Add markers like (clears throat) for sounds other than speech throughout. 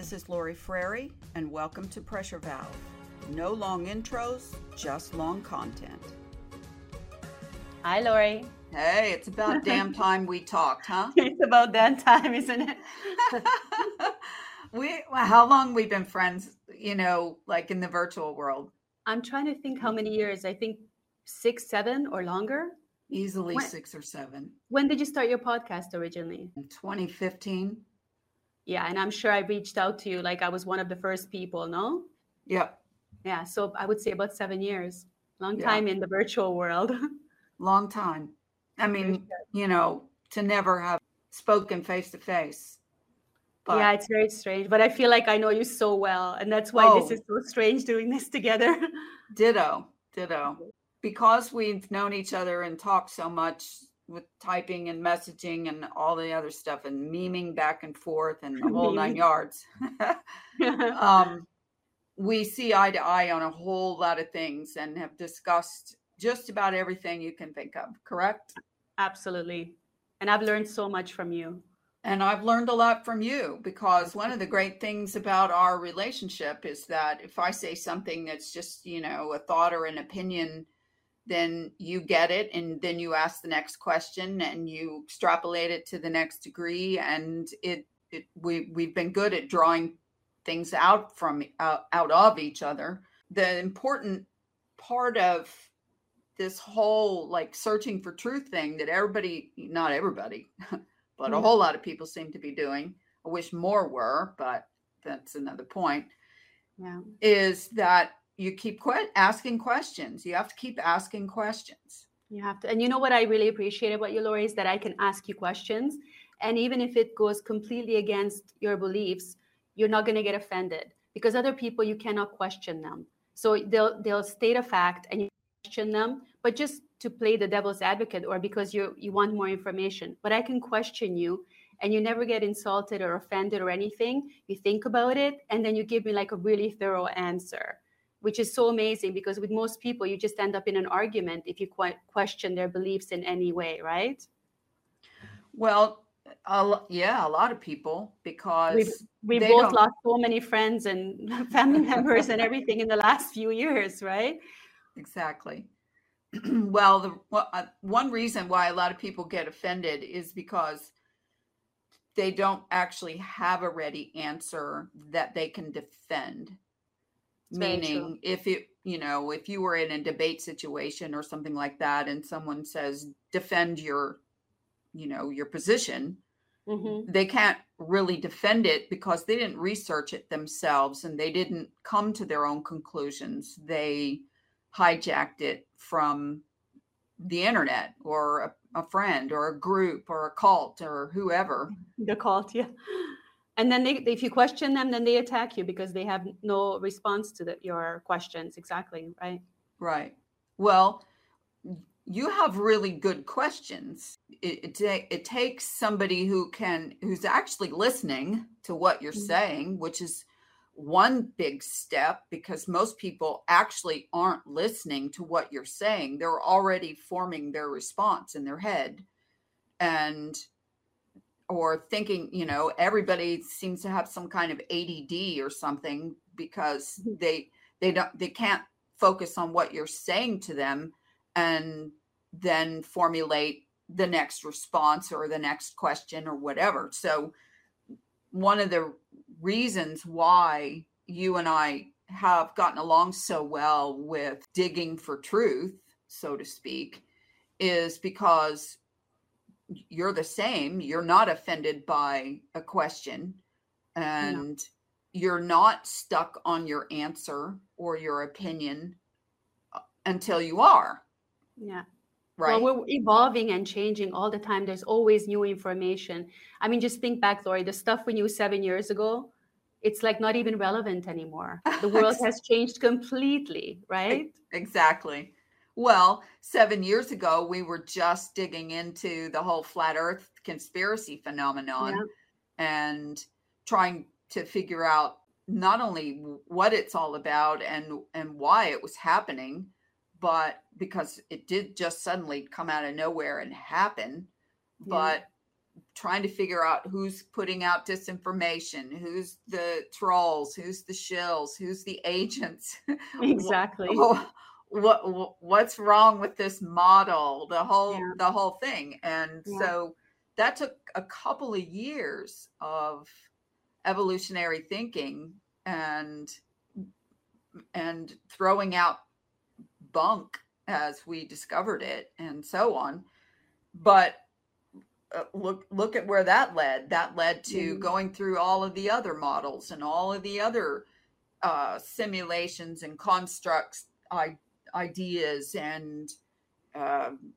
This is Lori Frary, and welcome to Pressure Valve. No long intros, just long content. Hi, Lori. Hey, it's about (laughs) damn time we talked, huh? It's about damn time, isn't it? (laughs) we well, how long we've been friends, you know, like in the virtual world? I'm trying to think how many years. I think six, seven, or longer. Easily When- six or seven. When did you start your podcast originally? In 2015. Yeah, and I'm sure I reached out to you like I was one of the first people, no? yeah Yeah, so I would say about seven years. Long Yeah. time in the virtual world. (laughs) Long time. I mean, you know, to never have spoken face to face. Yeah, it's very strange, but I feel like I know you so well, and that's why this Oh. is so strange doing this together. (laughs) Ditto, ditto. Because we've known each other and talked so much with typing and messaging and all the other stuff and memeing back and forth and the (laughs) whole nine yards. (laughs) (laughs) um, we see eye to eye on a whole lot of things and have discussed just about everything you can think of, correct? Absolutely. And I've learned so much from you. And I've learned a lot from you because one of the great things about our relationship is that if I say something that's just, you know, a thought or an opinion, then you get it and then you ask the next question and you extrapolate it to the next degree and it, it we we've been good at drawing things out from out, out of each other. The important part of this whole like searching for truth thing that everybody not everybody (laughs) but a Mhm. whole lot of people seem to be doing. I wish more were, but that's another point. Yeah. Is that you keep que- asking questions. You have to keep asking questions. You have to, and you know what I really appreciate about you, Lori, is that I can ask you questions, and even if it goes completely against your beliefs, you're not going to get offended because other people you cannot question them. So they'll they'll state a fact and you question them, but just to play the devil's advocate or because you you want more information. But I can question you, and you never get insulted or offended or anything. You think about it, and then you give me like a really thorough answer which is so amazing because with most people you just end up in an argument if you que- question their beliefs in any way right Well, lo- yeah, a lot of people because we've, we've both don't- lost so many friends and (laughs) family members and everything in the last few years right Exactly. (clears throat) well, the wha- uh, one reason why a lot of people get offended is because they don't actually have a ready answer that they can defend. It's very true. Meaning, if it, you know, if you were in a debate situation or something like that, and someone says defend your, you know, your position, hmm they can't really defend it because they didn't research it themselves and they didn't come to their own conclusions. They hijacked it from the internet or a, a friend or a group or a cult or whoever. the cult yeah and then they, if you question them then they attack you because they have no response to the, your questions exactly right Right. Well, you have really good questions. It, it, it takes somebody who can, who's actually listening to what you're Mhm. saying, which is one big step because most people actually aren't listening to what you're saying. They're already forming their response in their head and, or thinking, you know, everybody seems to have some kind of ADD or something because Mhm. they, they don't, they can't focus on what you're saying to them and then formulate the next response or the next question or whatever. So, one of the reasons why you and I have gotten along so well with digging for truth, so to speak, is because you're the same. You're not offended by a question and you're not stuck on your answer or your opinion uh, until you are, yeah right? Well, we're evolving and changing all the time. There's always new information. I mean, just think back, Lori, the stuff we knew seven years ago, it's like not even relevant anymore. The world (laughs) has changed completely, right? Exactly. Well, seven years ago, we were just digging into the whole flat earth conspiracy phenomenon Yeah. and trying to figure out not only what it's all about and and why it was happening, but because it did just suddenly come out of nowhere and happen, Yeah. but trying to figure out who's putting out disinformation, who's the trolls, who's the shills, who's the agents. (laughs) Exactly. What, what, what's wrong with this model? The whole Yeah. the whole thing. And Yeah. so that took a couple of years of evolutionary thinking and and throwing out bunk as we discovered it and so on but uh, look look at where that led that led to Mhm. going through all of the other models and all of the other uh, simulations and constructs I, ideas and um,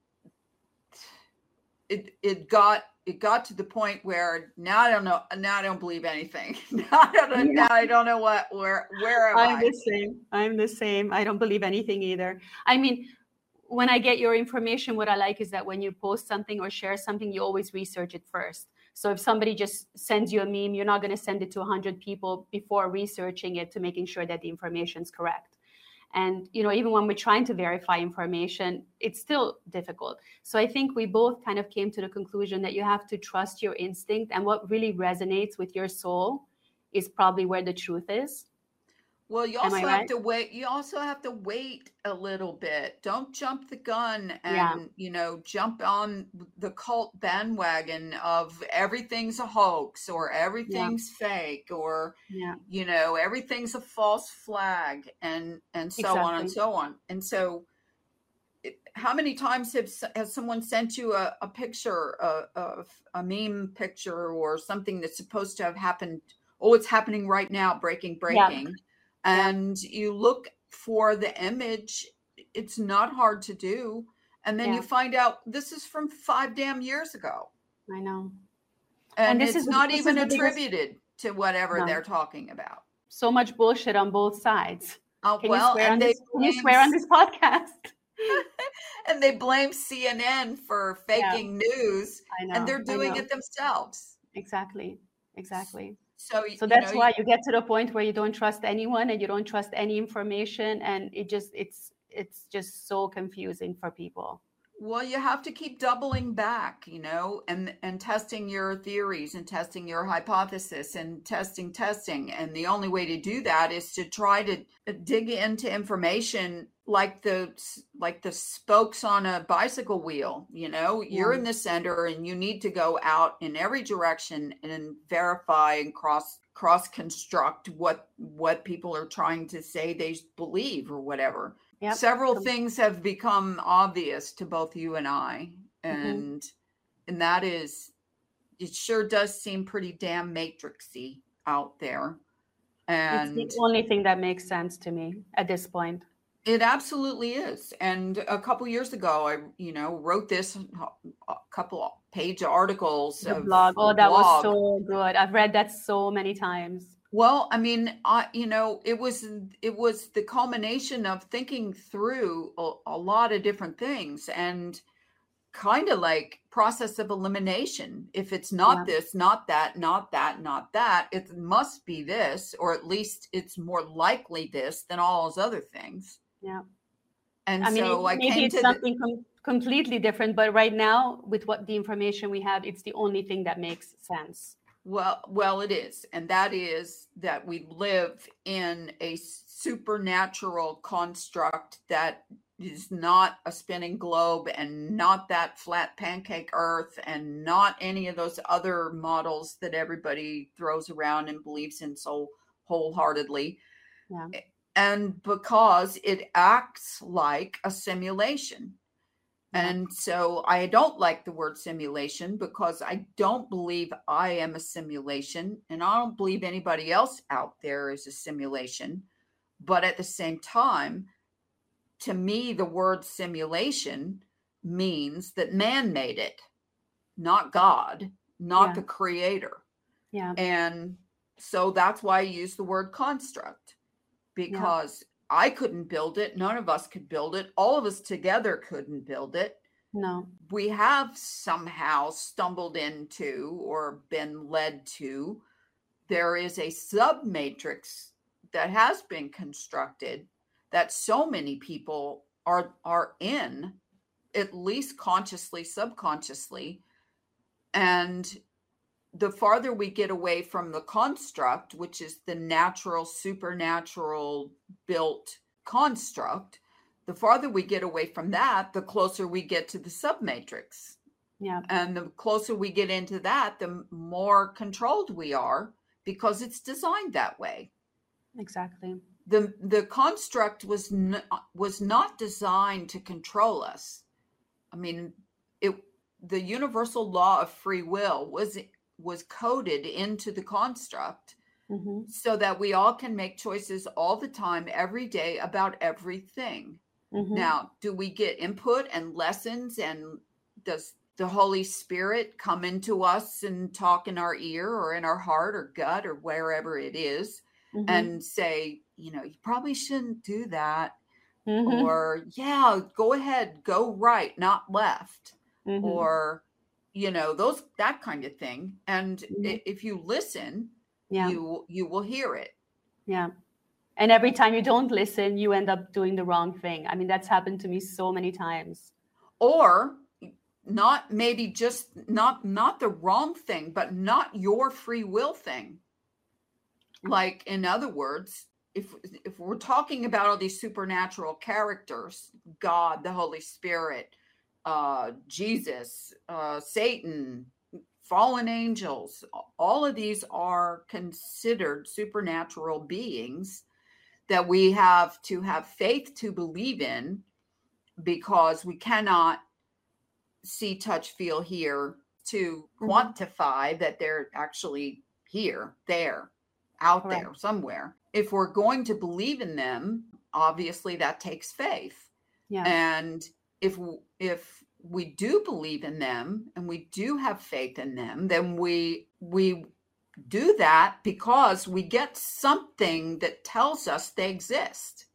it it got it got to the point where now I don't know now I don't believe anything (laughs) now I don't know, now I don't know what where where am I'm I the same. I'm the same. I don't believe anything either. I mean, when I get your information, what I like is that when you post something or share something, you always research it first. So if somebody just sends you a meme, you're not going to send it to 100 people before researching it to making sure that the information is correct. And you know, even when we're trying to verify information, it's still difficult. So I think we both kind of came to the conclusion that you have to trust your instinct and what really resonates with your soul is probably where the truth is. Well, you also have right? to wait. You also have to wait a little bit. Don't jump the gun and, Yeah. you know, jump on the cult bandwagon of everything's a hoax or everything's fake or, Yeah. you know, everything's a false flag and and so on and so on. And so how many times have, has someone sent you a, a picture, a, a, a meme picture or something that's supposed to have happened? Oh, it's happening right now, breaking, Yeah. And you look for the image, it's not hard to do. And then Yeah. you find out this is from five damn years ago. I know. And, And this is not this is even biggest- attributed to whatever No. they're talking about. So much bullshit on both sides. Oh, Can well, you swear and they this? Can you swear on this podcast? (laughs) (laughs) and they blame CNN for faking news, I know. and they're doing it themselves. Exactly. Exactly. So, So that's know, why you get to the point where you don't trust anyone and you don't trust any information, and it just it's it's just so confusing for people. Well, you have to keep doubling back, you know, and and testing your theories and testing your hypothesis and testing testing. And the only way to do that is to try to uh, dig into information like the like the spokes on a bicycle wheel, you know. You're in the center and you need to go out in every direction and verify and cross cross construct what what people are trying to say they believe or whatever Yep. several Com- things have become obvious to both you and I, Mhm. and and that is, it sure does seem pretty damn matrixy out there, and It's the only thing that makes sense to me at this point. it absolutely is. And a couple years ago, I you know wrote this a couple page articles The of blog. Oh, that was so good. I've read that so many times. Well, I mean, I you know, it was it was the culmination of thinking through a, a lot of different things and kind of like process of elimination. If it's not Yeah. this, not that, not that, not that, it must be this, or at least it's more likely this than all those other things. Yeah. And I mean, so it- I maybe came it's the, something com- completely different, but right now, with what the information we have, it's the only thing that makes sense. Well, well, it is, and that is that we live in a supernatural construct that is not a spinning globe and not that flat pancake Earth and not any of those other models that everybody throws around and believes in so wholeheartedly. Yeah. And because it acts like a simulation. Yeah. And so I don't like the word simulation because I don't believe I am a simulation and I don't believe anybody else out there is a simulation. But at the same time, to me, the word simulation means that man made it, not God, not Yeah. the creator. Yeah. And so that's why I use the word construct because I couldn't build it. None of us could build it. All of us together couldn't build it. No. We have somehow stumbled into or been led to. There is a sub matrix that has been constructed that so many people are are in, at least consciously, subconsciously, And the farther we get away from the construct, which is the natural, supernatural built construct, the farther we get away from that, the closer we get to the submatrix. Yeah. And the closer we get into that, the more controlled we are because it's designed that way. Exactly. The the construct was n- was not designed to control us. I mean, it the universal law of free will was was coded into the construct hmm so that we all can make choices all the time every day about everything. hmm Now, do we get input and lessons and does the Holy Spirit come into us and talk in our ear or in our heart or gut or wherever it is hmm and say, you know, you probably shouldn't do that hmm or yeah, go ahead, go right, not left hmm or you know, those that kind of thing. And Mhm. if you listen, yeah. you you will hear it. Yeah. And every time you don't listen, you end up doing the wrong thing. I mean, that's happened to me so many times. or not maybe just not not the wrong thing but not your free will thing like in other words if if we're talking about all these supernatural characters god the holy spirit uh jesus uh satan fallen angels all of these are considered supernatural beings that we have to have faith to believe in because we cannot see, touch, feel, hear to Mhm. quantify that they're actually here, there, out Correct. there, somewhere. If we're going to believe in them, obviously that takes faith. Yeah. And if if we do believe in them and we do have faith in them, then we we do that because we get something that tells us they exist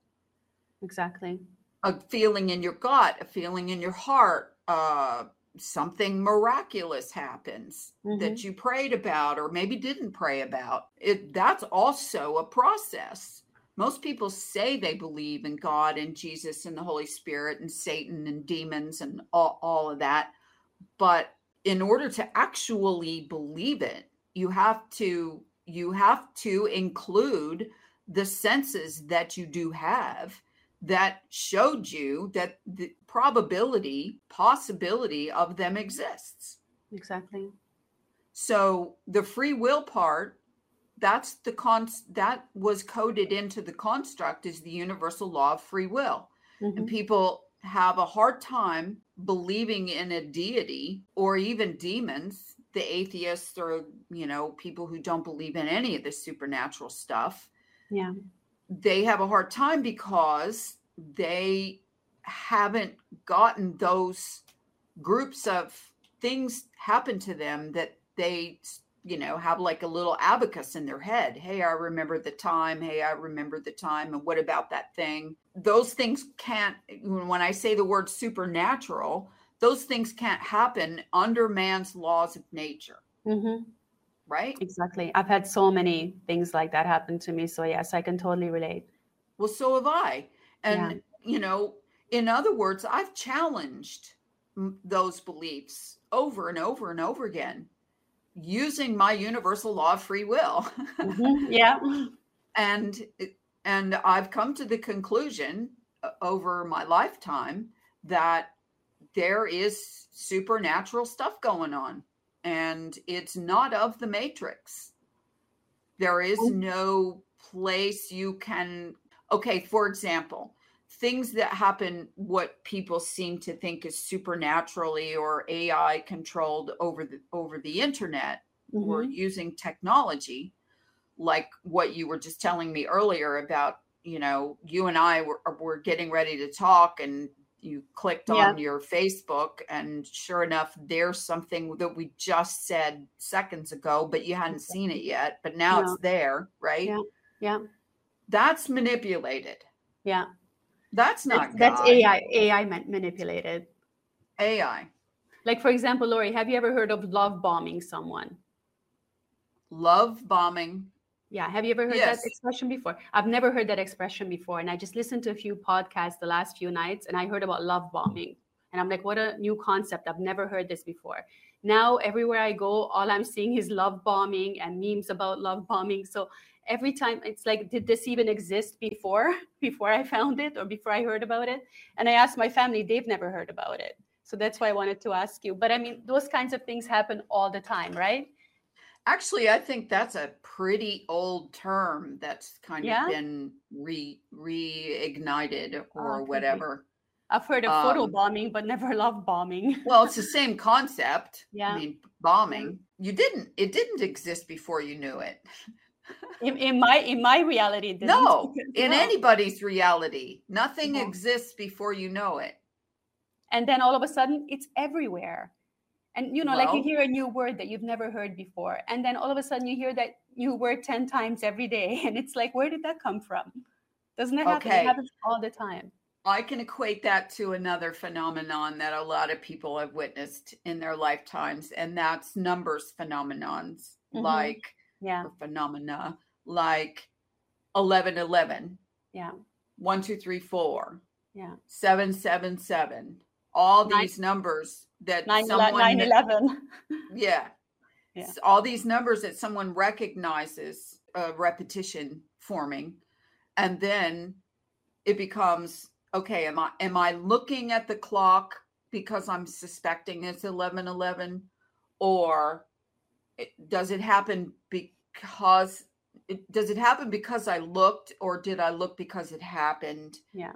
Exactly. a feeling in your gut, a feeling in your heart, uh, something miraculous happens Mhm. that you prayed about or maybe didn't pray about. It that's also a process. Most people say they believe in God and Jesus and the Holy Spirit and Satan and demons and all, all of that. But in order to actually believe it, you have to you have to include the senses that you do have that showed you that the probability, possibility of them exists. Exactly. So the free will part, that's the con that was coded into the construct is the universal law of free will. Mhm. And people have a hard time believing in a deity or even demons, the atheists or you know, people who don't believe in any of the supernatural stuff Yeah. they have a hard time because they haven't gotten those groups of things happen to them that they you know have like a little abacus in their head hey i remember the time hey i remember the time and what about that thing those things can't when i say the word supernatural those things can't happen under man's laws of nature hmm right Exactly. I've had so many things like that happen to me. So, yes, I can totally relate. Well, so have I. And, you know, in other words, I've challenged those beliefs over and over and over again using my universal law of free will. Mhm. (laughs) Yeah. and and I've come to the conclusion uh, over my lifetime that there is supernatural stuff going on and it's not of the matrix. There is Oh. no place you can okay, for example, things that happen what people seem to think is supernaturally or AI controlled over the over the internet or Mhm. using technology like what you were just telling me earlier about you know you and i were, were getting ready to talk and you clicked Yeah. on your facebook and sure enough there's something that we just said seconds ago but you hadn't seen it yet but now Yeah. it's there right Yeah. Yeah. that's manipulated Yeah. That's not That's, that's AI, AI man- manipulated. ai Like, for example, Lori, have you ever heard of love bombing someone? love bombing Yeah. Have you ever heard Yes. that expression before? I've never heard that expression before. And I just listened to a few podcasts the last few nights and I heard about love bombing. And I'm like, what a new concept. I've never heard this before. now everywhere i go all i'm seeing is love bombing and memes about love bombing so every time it's like did this even exist before (laughs) before i found it or before i heard about it? And i asked my family they've never heard about it. So that's why i wanted to ask you. But i mean those kinds of things happen all the time right? Actually i think that's a pretty old term that's kind Yeah? of been re reignited or Oh, whatever. I've heard of photo Um, bombing but never (laughs) love bombing. Well it's the same concept. Yeah. i mean bombing. You didn't it didn't exist before you knew it (laughs) in, in my in my reality no (laughs) in No. anybody's reality nothing No. exists before you know it and then all of a sudden it's everywhere and you know like you hear a new word that you've never heard before and then all of a sudden you hear that new word 10 times every day (laughs) and it's like where did that come from doesn't that happen Okay. it happens all the time I can equate that to another phenomenon that a lot of people have witnessed in their lifetimes, and that's numbers phenomenons Mhm. like yeah. phenomena like 11 11, yeah. 1 2 3 4, yeah. 7 7 7. All Nine- these numbers that 9 someone 9 11 (laughs) yeah. Yeah. All these numbers that someone recognizes a repetition forming and then it becomes okay, am I am I looking at the clock because I'm suspecting it's 11:11 or it, does it happen because it, does it happen because I looked or did I look because it happened? Yeah.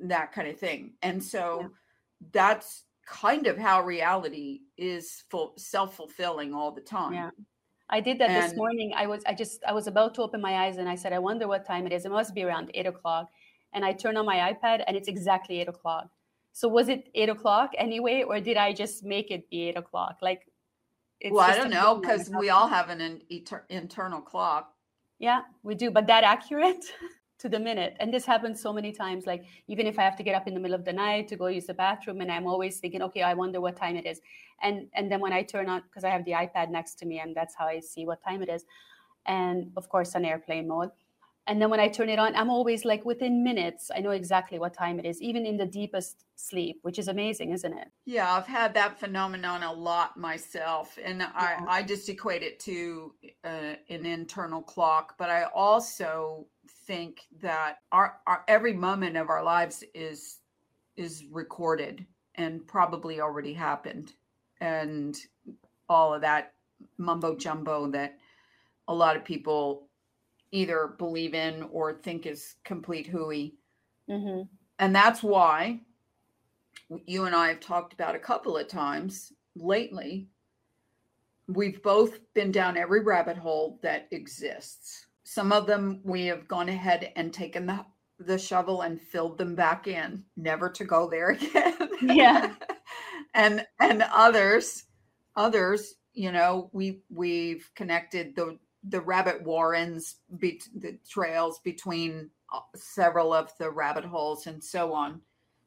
That kind of thing. And so Yeah. that's kind of how reality is full self-fulfilling all the time. Yeah. I did that this morning. I was I just I was about to open my eyes and I said, I wonder what time it is. It must be around eight o'clock. And I turn on my iPad and it's exactly eight o'clock. So was it eight o'clock anyway, or did I just make it be eight o'clock? Like it's well, I don't know because we all have an in, eter- internal clock. Yeah, we do, but that accurate (laughs) to the minute. And this happens so many times. Like even if I have to get up in the middle of the night to go use the bathroom, and I'm always thinking, okay, I wonder what time it is. And and then when I turn on, because I have the iPad next to me, and that's how I see what time it is. And of course on airplane mode. And then when I turn it on, I'm always like within minutes, I know exactly what time it is, even in the deepest sleep, which is amazing, isn't it? Yeah, I've had that phenomenon a lot myself, and Yeah. I I just equate it to uh, an internal clock. But I also think that our, our every moment of our lives is is recorded and probably already happened, and all of that mumbo jumbo that a lot of people either believe in or think is complete hooey. Mm-hmm. And that's why you and I have talked about a couple of times lately. We've both been down every rabbit hole that exists. Some of them we have gone ahead and taken the the shovel and filled them back in, never to go there (laughs) again. Yeah. (laughs) and and others others, you know, we we've connected the the rabbit warrens, be, the trails between uh, several of the rabbit holes and so on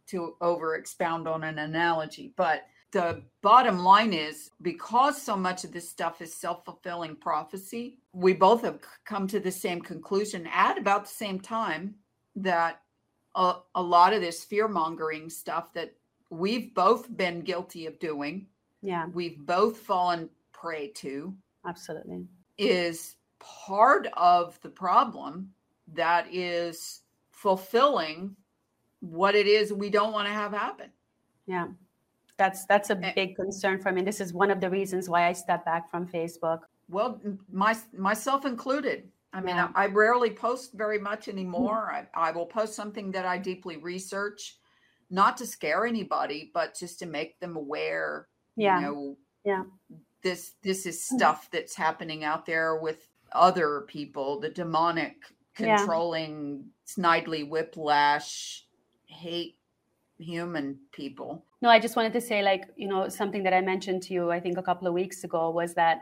to over expound on an analogy. But the bottom line is because so much of this stuff is self fulfilling prophecy, we both have come to the same conclusion at about the same time that a, a lot of this fear mongering stuff that we've both been guilty of doing, Yeah, we've both fallen prey to, absolutely. Is part of the problem that is fulfilling what it is we don't want to have happen. Yeah. That's that's a big concern for me. This is one of the reasons why I stepped back from Facebook. Well, my myself included. I mean, Yeah. I, I rarely post very much anymore. Mm-hmm. I, I will post something that I deeply research, not to scare anybody, but just to make them aware. Yeah. You know, Yeah. This this is mm-hmm. stuff that's happening out there with other people. The demonic, Yeah. controlling, snidely whiplash, hate human people. No, I just wanted to say, like, you know, something that I mentioned to you, I think a couple of weeks ago, was that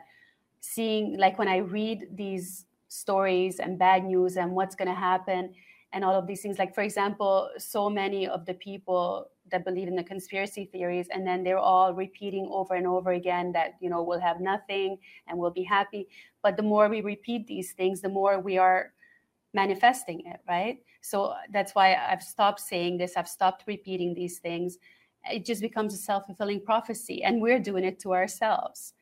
seeing, like, when I read these stories and bad news and what's going to happen and all of these things, like, for example, so many of the people that believe in the conspiracy theories, and then they're all repeating over and over again that, you know, we'll have nothing and we'll be happy. But the more we repeat these things, the more we are manifesting it, right? So that's why I've stopped saying this, I've stopped repeating these things it just becomes a self-fulfilling prophecy and we're doing it to ourselves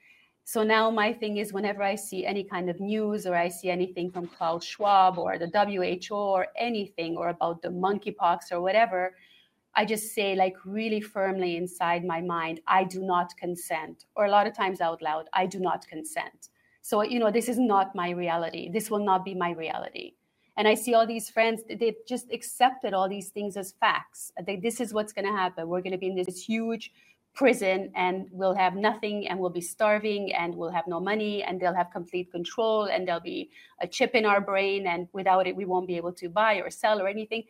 so now my thing is whenever i see any kind of news or i see anything from klaus schwab or the who or anything or about the monkeypox or whatever i just say like really firmly inside my mind i do not consent or a lot of times out loud i do not consent. So you know this is not my reality. This will not be my reality. And i see all these friends they've just accepted all these things as facts. They, this is what's going to happen. We're going to be in this huge prison and we'll have nothing and we'll be starving and we'll have no money and they'll have complete control and there'll be a chip in our brain and without it we won't be able to buy or sell or anything.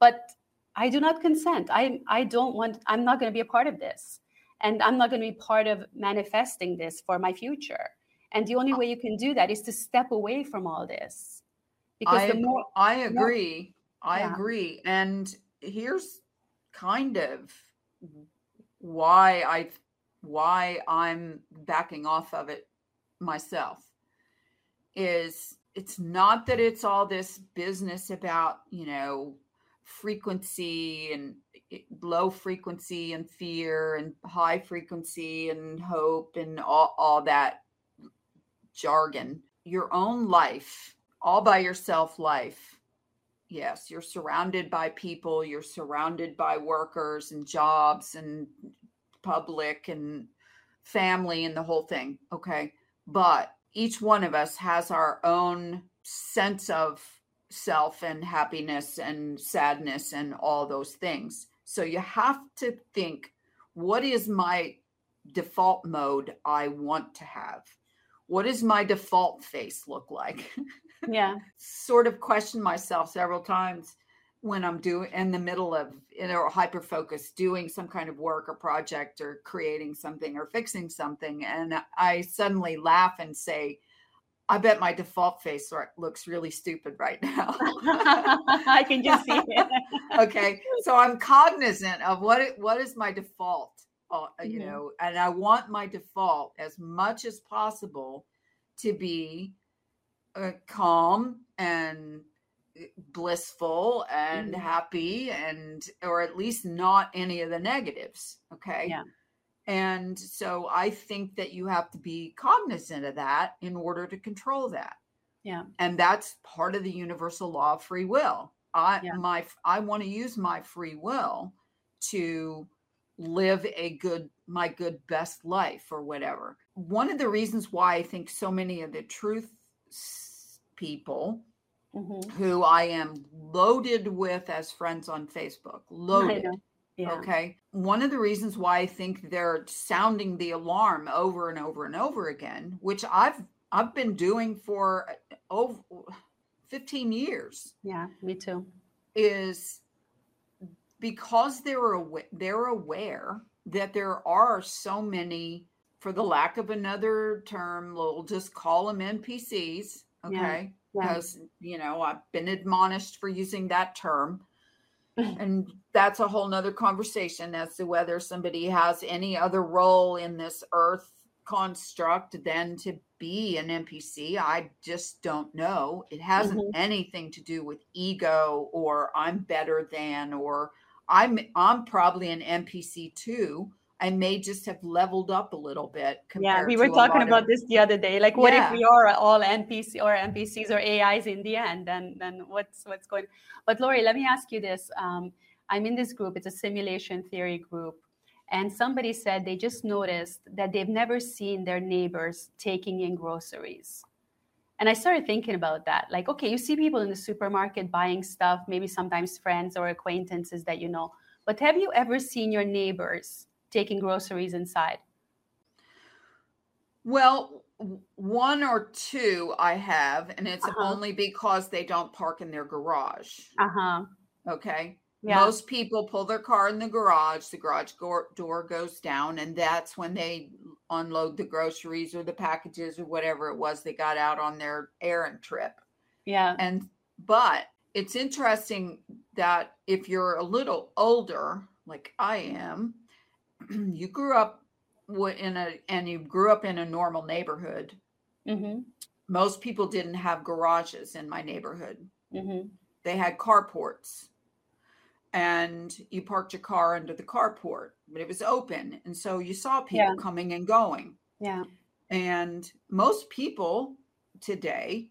But i do not consent. I i don't want i'm not going to be a part of this. And i'm not going to be part of manifesting this for my future. And the only oh. way you can do that is to step away from all this. Because I, the more I agree, more, I yeah. agree. And here's kind of why I why I'm backing off of it myself is it's not that it's all this business about, you know, frequency and eh, low frequency and fear and high frequency and hope and all, all that jargon. Your own life all by yourself life. Yes, you're surrounded by people, you're surrounded by workers and jobs and public and family and the whole thing. Okay. But each one of us has our own sense of self and happiness and sadness and all those things. So you have to think what is my default mode I want to have? What does my default face look like? (laughs) yeah sort of question myself several times when i'm doing in the middle of you know hyper focus doing some kind of work or project or creating something or fixing something and i suddenly laugh and say I bet my default face looks really stupid right now. (laughs) I can just see it. (laughs) okay, so I'm cognizant of what it, what is my default, uh, you mm-hmm. know, and I want my default as much as possible to be uh, calm and uh, blissful and mm-hmm. happy and or at least not any of the negatives okay yeah and so i think that you have to be cognizant of that in order to control that yeah and that's part of the universal law of free will i yeah. my i want to use my free will to live a good my good best life or whatever one of the reasons why i think so many of the truth people mm-hmm. who I am loaded with as friends on Facebook. Loaded. Yeah. Okay. One of the reasons why I think they're sounding the alarm over and over and over again, which I've I've been doing for uh, over 15 years. Yeah, me too. Is because they're aware, they're aware that there are so many for the lack of another term, we'll just call them NPCs Okay. Yeah. Because, you know, I've been admonished for using that term. And that's a whole nother conversation as to whether somebody has any other role in this earth construct than to be an NPC. I just don't know. It hasn't mm-hmm. anything to do with ego or I'm better than or I'm I'm probably an NPC too. I may just have leveled up a little bit. Yeah, we were talking about of, this the other day. Like, what yeah. if we are all NPC or NPCs or AIs in the end? Then, then what's what's going? But Lori, let me ask you this. Um, I'm in this group. It's a simulation theory group, and somebody said they just noticed that they've never seen their neighbors taking in groceries. And I started thinking about that. Like, okay, you see people in the supermarket buying stuff, maybe sometimes friends or acquaintances that you know. But have you ever seen your neighbors? Taking groceries inside? Well, one or two I have, and it's uh-huh. only because they don't park in their garage. Uh huh. Okay. Yeah. Most people pull their car in the garage, the garage door goes down, and that's when they unload the groceries or the packages or whatever it was they got out on their errand trip. Yeah. And, but it's interesting that if you're a little older, like I am, (clears throat) you grew up in a and you grew up in a normal neighborhood. Mm-hmm. Most people didn't have garages in my neighborhood. Mm-hmm. They had carports, and you parked your car under the carport, but it was open. And so you saw people Yeah. coming and going. Yeah. And most people today,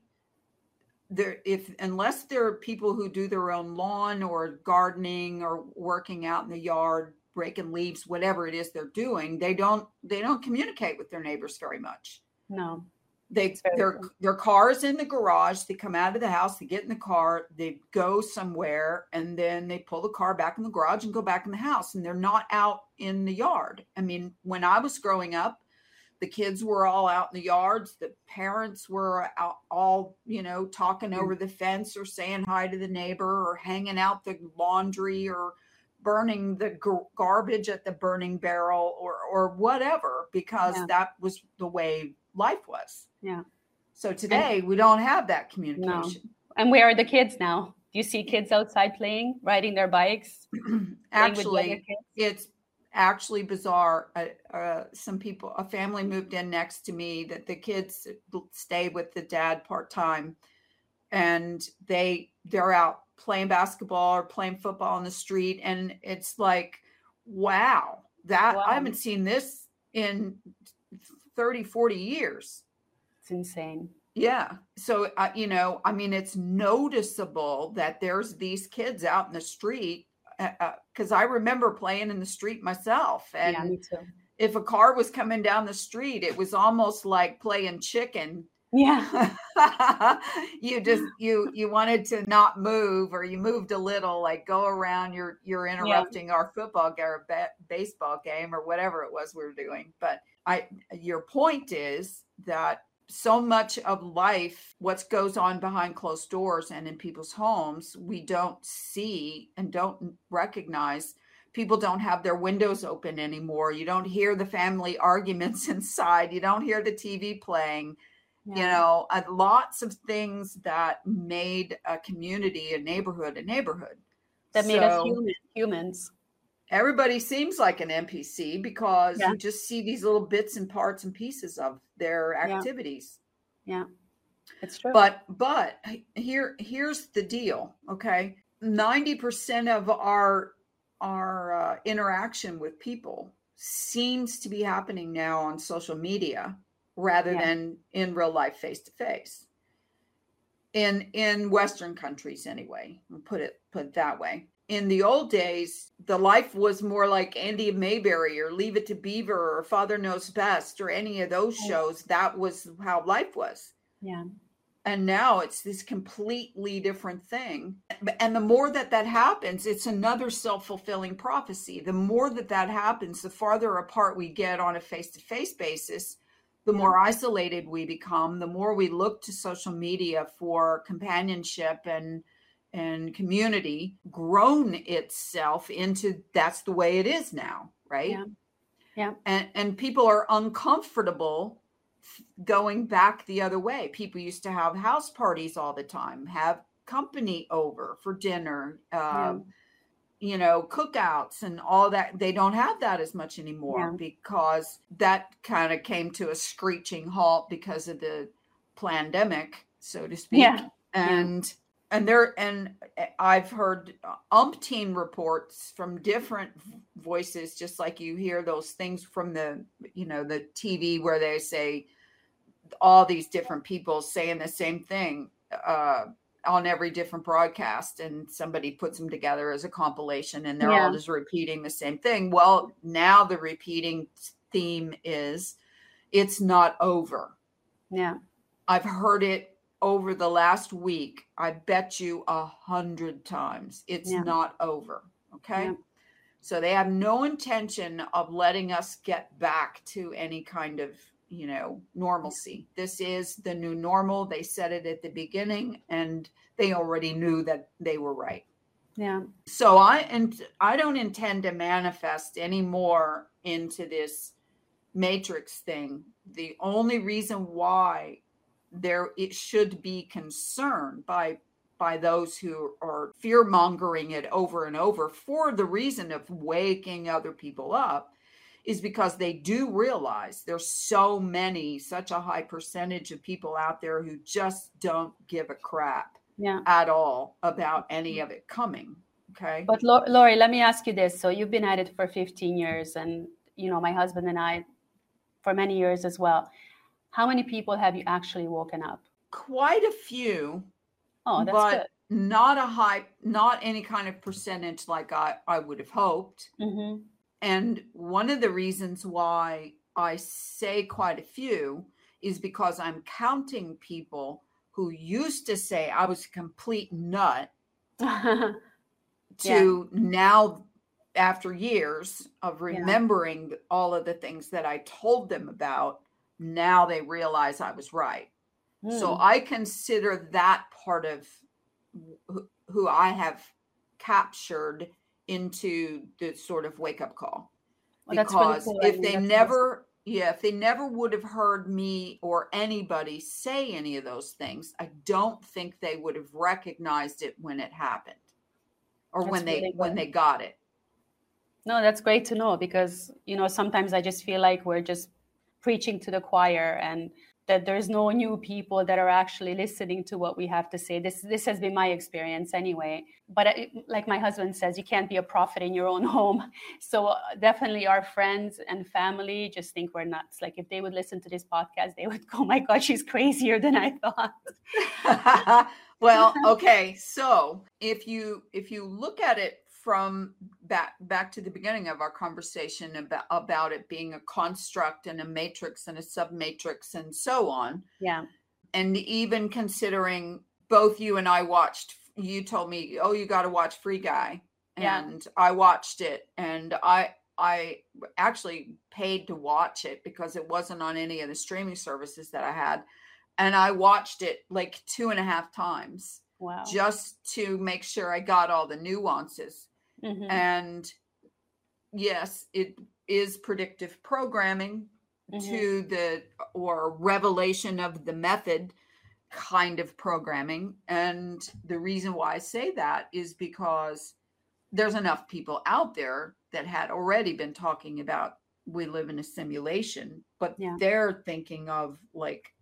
there if unless they're people who do their own lawn or gardening or working out in the yard, breaking leaves, whatever it is they're doing, they don't they don't communicate with their neighbors very much. No. They their true. their car is in the garage. They come out of the house, they get in the car, they go somewhere, and then they pull the car back in the garage and go back in the house. And they're not out in the yard. I mean, when I was growing up, the kids were all out in the yards. The parents were out, all you know talking over the fence or saying hi to the neighbor or hanging out the laundry or burning the gar- garbage at the burning barrel or or whatever because Yeah. that was the way life was. Yeah. So today we don't have that communication. And where are the kids now? Do you see kids outside playing, riding their bikes? (clears throat) playing with younger actually, it's actually bizarre. Uh, uh, some people, a family moved in next to me that the kids stay with the dad part time, and they they're out playing basketball or playing football on the street, and it's like, wow, that Wow. I haven't seen this in 30, 40 years. It's insane. Yeah. So, uh, you know, I mean, it's noticeable that there's these kids out in the street because I remember playing in the street myself. And yeah, me too. if a car was coming down the street, it was almost like playing chicken. Yeah. (laughs) (laughs) you just you you wanted to not move or you moved a little like go around you're you're interrupting our football game or ba- baseball game or whatever it was we were doing. But i your point is that so much of life what goes on behind closed doors and in people's homes we don't see and don't recognize. People don't have their windows open anymore. You don't hear the family (laughs) arguments inside. You don't hear the tv playing you know uh, lots of things that made a community a neighborhood a neighborhood that made us human, humans. everybody seems like an npc because Yeah. you just see these little bits and parts and pieces of their activities. Yeah. It's true. but but here here's the deal okay 90% of our our uh, interaction with people seems to be happening now on social media rather Yeah. than in real life face to face in in western countries anyway put it put it that way. In the old days the life was more like andy mayberry or leave it to beaver or father knows best or any of those shows. That was how life was. Yeah. and now it's this completely different thing. And the more that that happens it's another self-fulfilling prophecy. The more that that happens the farther apart we get on a face-to-face basis the more isolated we become the more we look to social media for companionship and and community grown itself into that's the way it is now right Yeah. Yeah. and and people are uncomfortable going back the other way. People used to have house parties all the time, have company over for dinner, uh, you know, cookouts and all that. They don't have that as much anymore Yeah. because that kind of came to a screeching halt because of the pandemic, so to speak. Yeah. And and there and I've heard umpteen reports from different voices, just like you hear those things from the you know the TV where they say all these different people saying the same thing uh, on every different broadcast, and somebody puts them together as a compilation, and they're all just repeating the same thing. Well, now the repeating theme is it's not over. Yeah. I've heard it over the last week. I bet you a hundred times it's Yeah. not over. Okay. Yeah. So they have no intention of letting us get back to any kind of, you know, normalcy. This is the new normal. They said it at the beginning and they already knew that they were right. Yeah. So I and I don't intend to manifest any more into this matrix thing. The only reason why there it should be concern by by those who are fear mongering it over and over for the reason of waking other people up is because they do realize there's so many such a high percentage of people out there who just don't give a crap Yeah. at all about any of it coming Okay. But Lori, let me ask you this. So you've been at it for 15 years, and you know my husband and I for many years as well. How many people have you actually woken up? Quite a few. Oh, that's but good. not a high, not any kind of percentage like I, I would have hoped. Mm-hmm. And one of the reasons why I say quite a few is because I'm counting people who used to say I was a complete nut (laughs) to yeah. now after years of remembering yeah. all of the things that I told them about, now they realize I was right. Mm. So hmm. I consider that part of who I have captured into the sort of wake up call. Well, because really cool. if they never yeah, if they never would have heard me or anybody say any of those things, I don't think they would have recognized it when it happened or that's when they when they got it. No, that's great to know because you know sometimes I just feel like we're just preaching to the choir and that there's no new people that are actually listening to what we have to say. This this has been my experience anyway. But I, like my husband says, you can't be a prophet in your own (laughs) home. So uh, definitely, our friends and family just think we're nuts. Like if they would listen to this podcast, they would (laughs) go, "My God, she's crazier than I thought." (laughs) well, okay. So if you if you look at it from back back to the beginning of our conversation about about it being a construct and a matrix and a submatrix and so on. Yeah. And even considering both you and I watched you told me, "Oh, you got to watch Free Guy." Yeah. And I watched it and I I actually paid to watch it because it wasn't on any of the streaming services that I had. And I watched it like two and a half times. Wow. Just to make sure I got all the nuances. Mm-hmm. And yes, it is predictive programming mm-hmm. to the or revelation of the method kind of programming. And the reason why I say that is because there's enough people out there that had already been talking about we live in a simulation, but yeah. they're thinking of like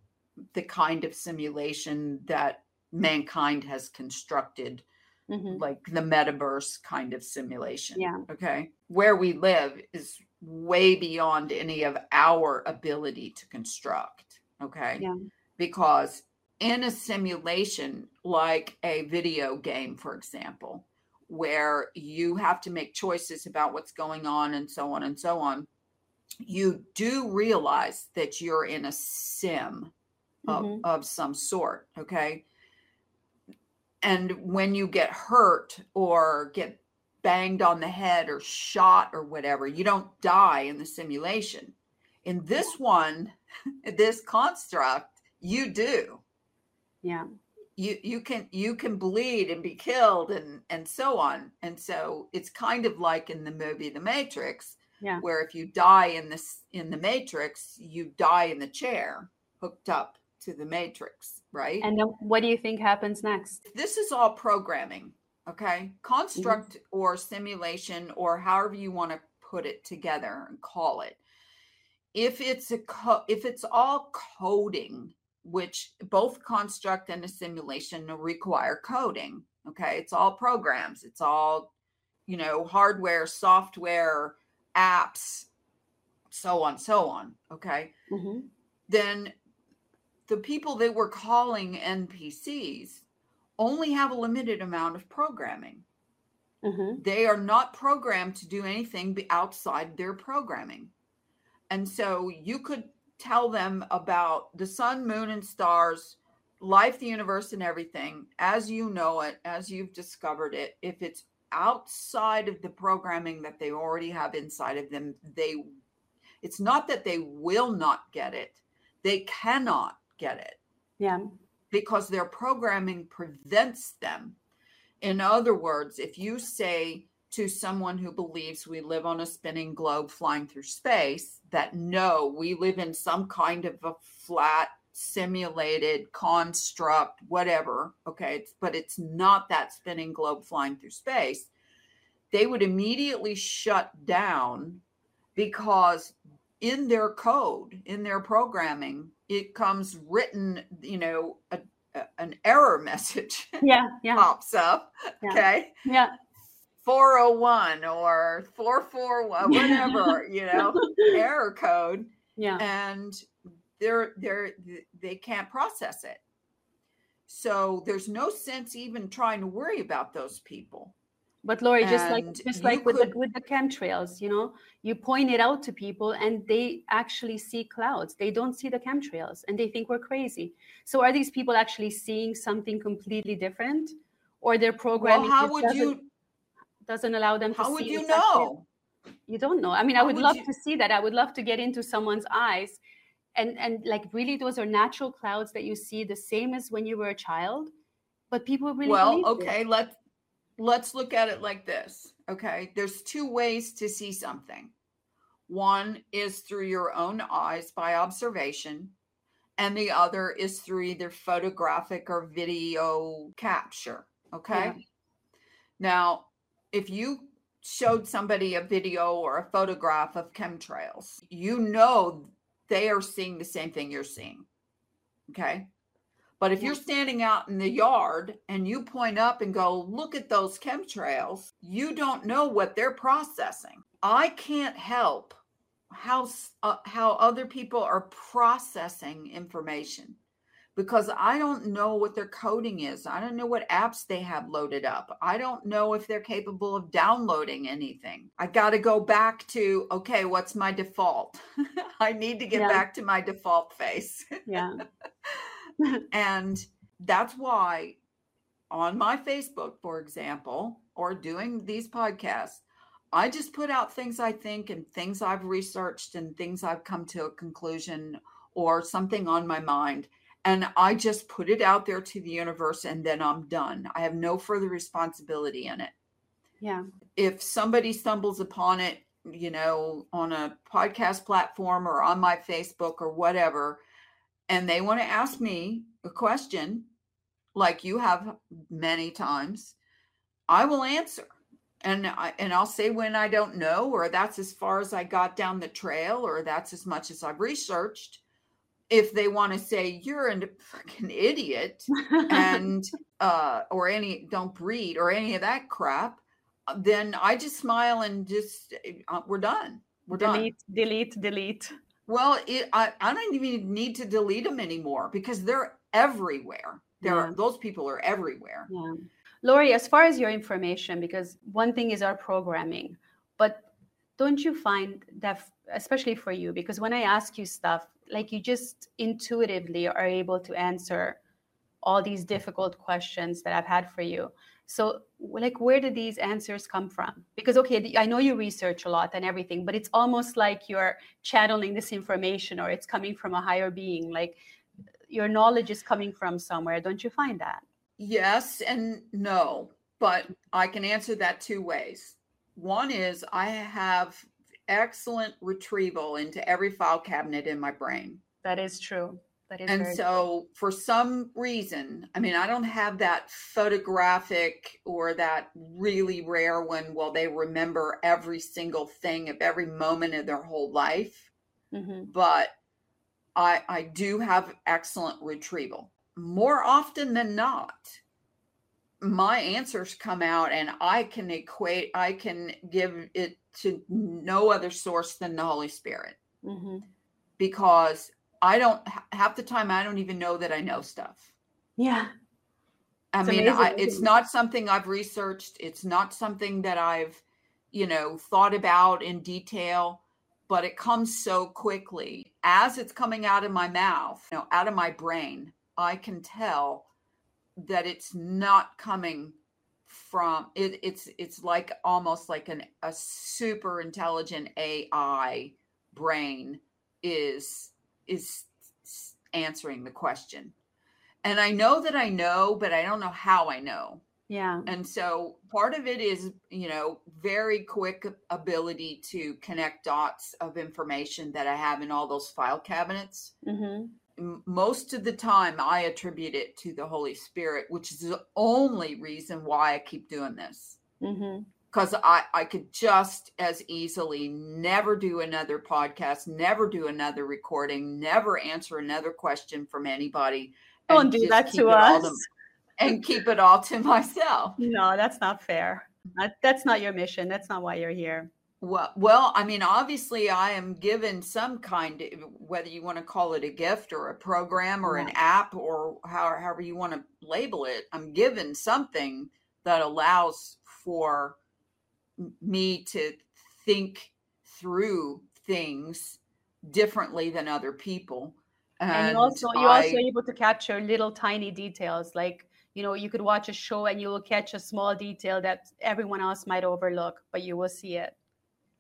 the kind of simulation that mankind has constructed mm-hmm. like the metaverse kind of simulation. Yeah. Okay. Where we live is way beyond any of our ability to construct. Okay. Yeah. Because in a simulation, like a video game, for example, where you have to make choices about what's going on and so on and so on, you do realize that you're in a sim of, mm-hmm. of some sort. Okay and when you get hurt or get banged on the head or shot or whatever, you don't die in the simulation. In this one, (laughs) this construct, you do. Yeah. You you can you can bleed and be killed and and so on. And so it's kind of like in the movie The Matrix, yeah. where if you die in this in the Matrix, you die in the chair hooked up to the Matrix right? And then what do you think happens next? This is all programming, okay? Construct mm-hmm. or simulation or however you want to put it together and call it. If it's a co- if it's all coding, which both construct and a simulation require coding, okay? It's all programs. It's all you know, hardware, software, apps, so on, so on, okay? Mm-hmm. Then the people that we're calling NPCs only have a limited amount of programming. Mm-hmm. They are not programmed to do anything outside their programming. And so you could tell them about the sun, moon, and stars, life, the universe, and everything as you know it, as you've discovered it. If it's outside of the programming that they already have inside of them, they it's not that they will not get it, they cannot get it. Yeah. Because their programming prevents them. In other words, if you say to someone who believes we live on a spinning globe flying through space that no, we live in some kind of a flat simulated construct, whatever. Okay. It's, but it's not that spinning globe flying through space. They would immediately shut down because in their code, in their programming, it comes written, you know, a, a, an error (laughs) message yeah, yeah. pops up. Yeah. Okay. Yeah. 401 or 441 whatever you (laughs) know error code Yeah. and they're they're they can't process it so there's no sense even trying to worry about those people But Lori, just like just like with could- the with the chemtrails, you know, you point it out to people and they actually see clouds. They don't see the chemtrails and they think we're crazy. So are these people actually seeing something completely different? Or their well programming how would doesn't, you doesn't allow them to see. how would you exactly- know You don't know. I mean, I would would love you- to see that. I would love to get into someone's eyes and and like really those are natural clouds that you see the same as when you were a child. But people really well believe it. okay let's let's look at it like this okay? There's two ways to see something. One is through your own eyes by observation and the other is through either photographic or video capture okay? Yeah. now if you showed somebody a video or a photograph of chemtrails you know they are seeing the same thing you're seeing okay but if you're standing out in the yard and you point up and go, look at those chemtrails, you don't know what they're processing. I can't help how uh, how other people are processing information because I don't know what their coding is. I don't know what apps they have loaded up. I don't know if they're capable of downloading anything. I got to go back to okay, what's my default? (laughs) I need to get Yeah. back to my default face. yeah. (laughs) (laughs) And that's why on my Facebook, for example, or doing these podcasts, I just put out things I think and things I've researched and things I've come to a conclusion or something on my mind. And I just put it out there to the universe and then I'm done. I have no further responsibility in it. Yeah. If somebody stumbles upon it, you know, on a podcast platform or on my Facebook or whatever, and they want to ask me a question like you have many times, I will answer. And I and I'll say when I don't know, or that's as far as I got down the trail, or that's as much as I've researched. If they want to say you're a fucking idiot (laughs) and uh or any don't breed or any of that crap, then I just smile and just uh, we're done. We're done. delete, delete, delete. Well, it, I, I don't even need to delete them anymore because they're everywhere. There are Yeah. those people are everywhere. Yeah. Lori, as far as your information, because one thing is our programming, but don't you find that, especially for you, because when I ask you stuff, like you just intuitively are able to answer all these difficult questions that I've had for you. So, like, where do these answers come from? Because, okay, I know you research a lot and everything, but it's almost like you're channeling this information or it's coming from a higher being. Like, your knowledge is coming from somewhere. Don't you find that? Yes and no, but I can answer that two ways. One is I have excellent retrieval into every file cabinet in my brain. That is true. That is and so for some reason i mean i don't have that photographic or that really rare one well they remember every single thing of every moment of their whole life. Mhm. but i i do have excellent retrieval more often than not my answers come out and i can equate i can give it to no other source than the holy spirit Mhm. because I don't half the time I don't even know that I know stuff. Yeah. I It's mean, I, it's not something I've researched. It's not something that I've, you know, thought about in detail, but it comes so quickly as it's coming out of my mouth, you know, out of my brain. I can tell that it's not coming from it. It's it's like almost like an a super intelligent AI brain is is answering the question. And i know that i know but i don't know how i know. Yeah. and so part of it is you know very quick ability to connect dots of information that i have in all those file cabinets. Hmm most of the time i attribute it to the holy spirit which is the only reason why i keep doing this. Hmm because I, I could just as easily never do another podcast, never do another recording, never answer another question from anybody. Don't and do that keep to it all us. and keep it all to (laughs) myself. No, that's not fair. That's not your mission. That's not why you're here. Well, well, I mean, obviously, I am given some kind, of, whether you want to call it a gift or a program or an app or how, however you want to label it. I'm given something that allows for me to think through things differently than other people. And, and you also you're I, also able to capture little tiny details like you know you could watch a show and you will catch a small detail that everyone else might overlook but you will see it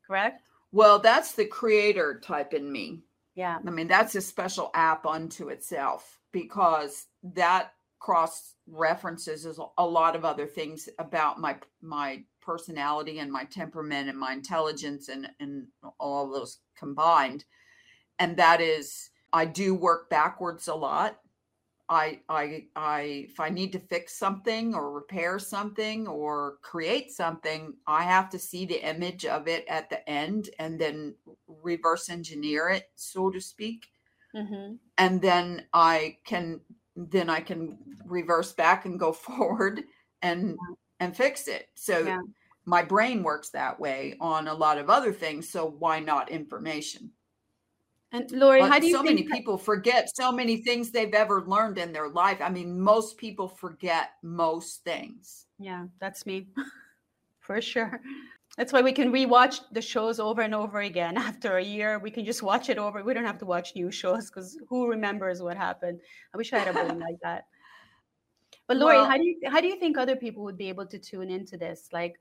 correct well that's the creator type in me yeah i mean that's a special app unto itself because that cross references a lot of other things about my my personality and my temperament and my intelligence and and all those combined and that is i do work backwards a lot I I I if I need to fix something or repair something or create something, I have to see the image of it at the end and then reverse engineer it, so to speak. Mm-hmm. And then I can then I can reverse back and go (laughs) forward and. And fix it. So yeah. my brain works that way on a lot of other things. So why not information? And Lori, but how do you so many people forget so many things they've ever learned in their life? I mean, most people forget most things. Yeah, that's me. (laughs) For sure. That's why we can rewatch the shows over and over again (laughs) after a year. We can just watch it over. We don't have to watch new shows because who remembers what happened? I wish I had a brain like (laughs) that. But Lori, well, how do you how do you think other people would be able to tune into this? Like,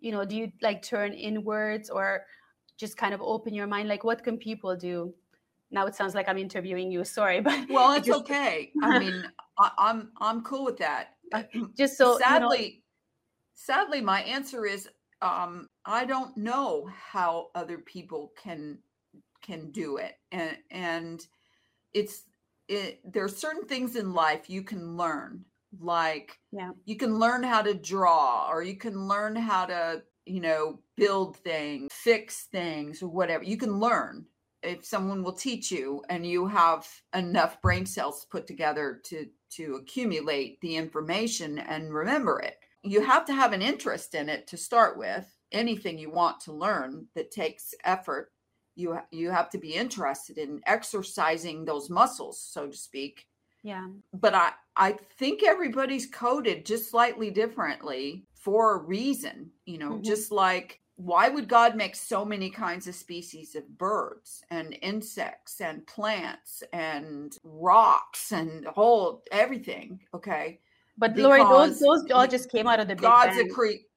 you know, do you like turn inwards or just kind of open your mind? Like, what can people do? Now it sounds like I'm interviewing you. (laughs) Sorry, but well, it's just... okay. I mean, I, am I'm, I'm cool with that. Uh, (clears throat) just so sadly, you know... sadly, my answer is um, I don't know how other people can can do it, and and it's it. There are certain things in life you can learn, like yeah, you can learn how to draw, or you can learn how to you know build things, fix things, or whatever. You can learn if someone will teach you and you have enough brain cells put together to to accumulate the information and remember it. You have to have an interest in it to start with. Anything you want to learn that takes effort you you have to be interested in exercising those muscles so to speak yeah but i i think everybody's coded just slightly differently for a reason you know mm-hmm. just like why would god make so many kinds of species of birds and insects and plants and rocks and whole everything okay but because Lori, those those all just came out of the Big God's Bang. a creep.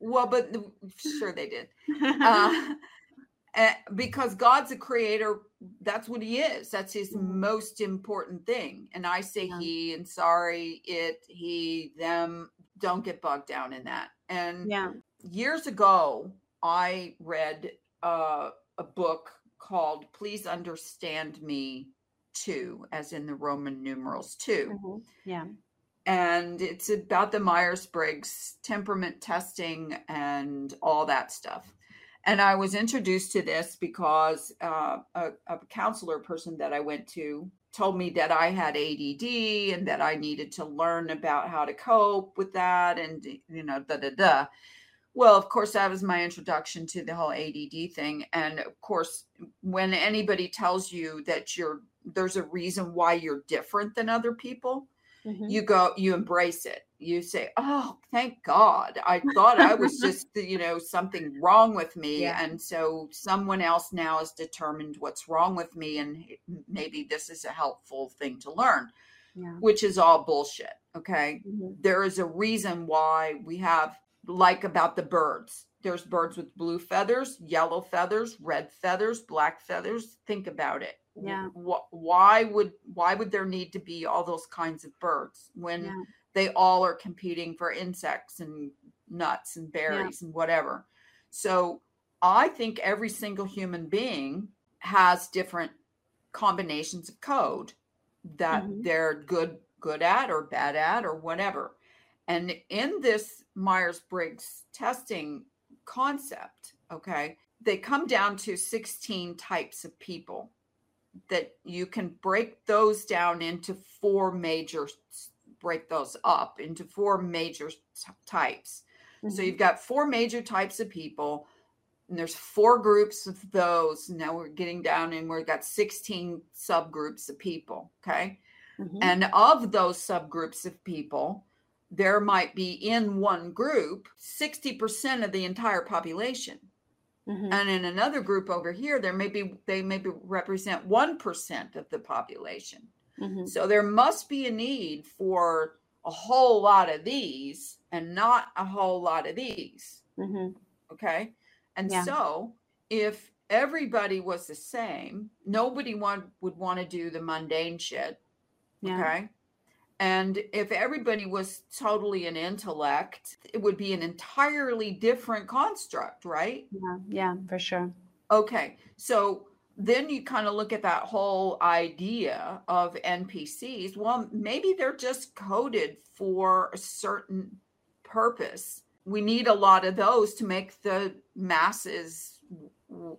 Well, but sure they did. (laughs) Uh, eh, because God's a creator, that's what he is. That's his mm-hmm. most important thing. And I say yeah. he and sorry, it, he, them. Don't get bogged down in that. And yeah. years ago, I read uh, a book called Please Understand Me 2, as in the Roman numerals 2. Mm-hmm. Yeah and it's about the Myers Briggs temperament testing and all that stuff. And I was introduced to this because uh, a, a, counselor person that I went to told me that I had ADD and that I needed to learn about how to cope with that and, you know, da da da. Well, of course, that was my introduction to the whole ADD thing. And of course, when anybody tells you that you're there's a reason why you're different than other people, mm-hmm. you go you embrace it you say oh thank god i thought i was (laughs) just you know something wrong with me yeah. and so someone else now has determined what's wrong with me and maybe this is a helpful thing to learn yeah. which is all bullshit okay mm-hmm. there is a reason why we have like about the birds there's birds with blue feathers yellow feathers red feathers black feathers think about it yeah why would why would there need to be all those kinds of birds when yeah. They all are competing for insects and nuts and berries yeah. and whatever so i think every single human being has different combinations of code that mm-hmm. they're good good at or bad at or whatever and in this myers-briggs testing concept okay they come down to 16 types of people that you can break those down into four major break those up into four major types So Mhm. you've got four major types of people, and there's four groups of those. Now we're getting down and we've got 16 subgroups of people. Okay. Mhm. And of those subgroups of people, there might be in one group 60% of the entire population. Mhm. And in another group over here, there may be they maybe represent 1% of the population. Mhm. So there must be a need for a whole lot of these and not a whole lot of these. Mhm. Okay. And Yeah. so if everybody was the same, nobody want, would want to do the mundane shit. Yeah. Okay. And if everybody was totally an intellect, it would be an entirely different construct, right? Yeah. Yeah. For sure. Okay. So then you kind of look at that whole idea of NPCs. Well, maybe they're just coded for a certain purpose. We need a lot of those to make the masses, the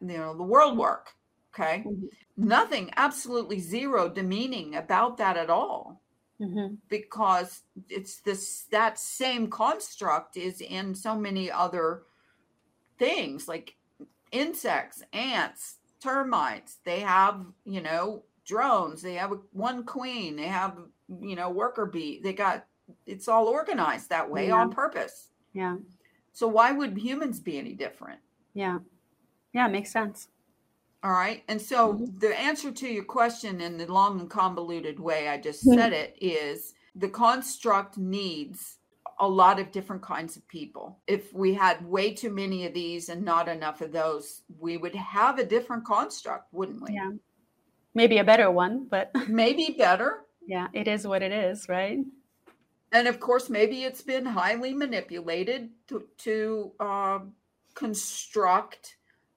you know, the world work. Okay. Mhm. Nothing, absolutely zero demeaning about that at all Mhm. because it's this that same construct is in so many other things like insects ants termites they have you know drones they have one queen they have you know worker bee they got it's all organized that way Yeah. on purpose Yeah. so why would humans be any different Yeah. Yeah. Makes sense. all right and so Mhm. the answer to your question in the long and convoluted way i just Mhm. said it is the construct needs a lot of different kinds of people. If we had way too many of these and not enough of those we would have a different construct wouldn't we? Yeah. Maybe a better one, but (laughs) maybe better. Yeah, it is what it is, right? and of course maybe it's been highly manipulated to, to uh, construct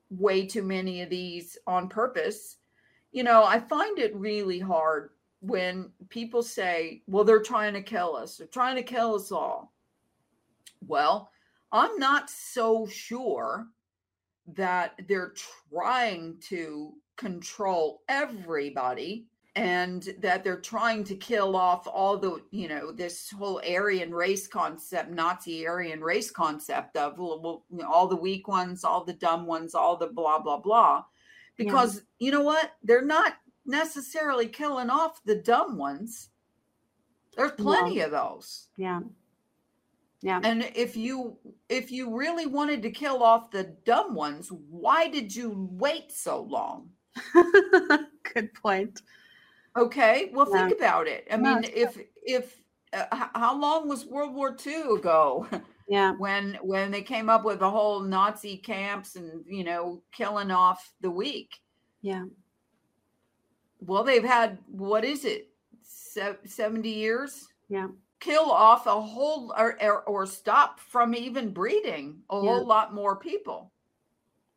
way too many of these on purpose. You know i find it really hard when people say well they're trying to kill us. They're trying to kill us all well i'm not so sure that they're trying to control everybody and that they're trying to kill off all the you know this whole aryan race concept nazi aryan race concept of well, well, you know, all the weak ones all the dumb ones all the blah blah blah. Yeah. because you know what? They're not necessarily killing off the dumb ones. There's plenty of those. Yeah. Yeah. and if you if you really wanted to kill off the dumb ones why did you wait so long (laughs) Good point. Okay, well, Yeah. think about it. I No, mean, if if uh, how long was World War II ago Yeah. (laughs) when when they came up with the whole Nazi camps and you know killing off the weak? Yeah. Well, they've had what is it, Se- seventy years? Yeah. Kill off a whole or, or or stop from even breeding a Yeah. whole lot more people,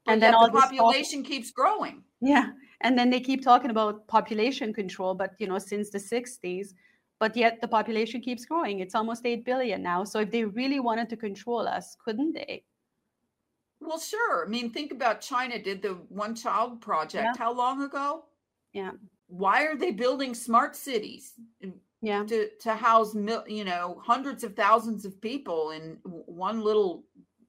but And then all the this talk- population keeps growing. Yeah. And then they keep talking about population control, but you know, since the 60s, but yet the population keeps growing. It's almost 8 billion now. So if they really wanted to control us, couldn't they? Well, sure. I mean, think about China did the one child project Yeah. how long ago? Yeah. Why are they building smart cities Yeah. to to house mil, you know hundreds of thousands of people in one little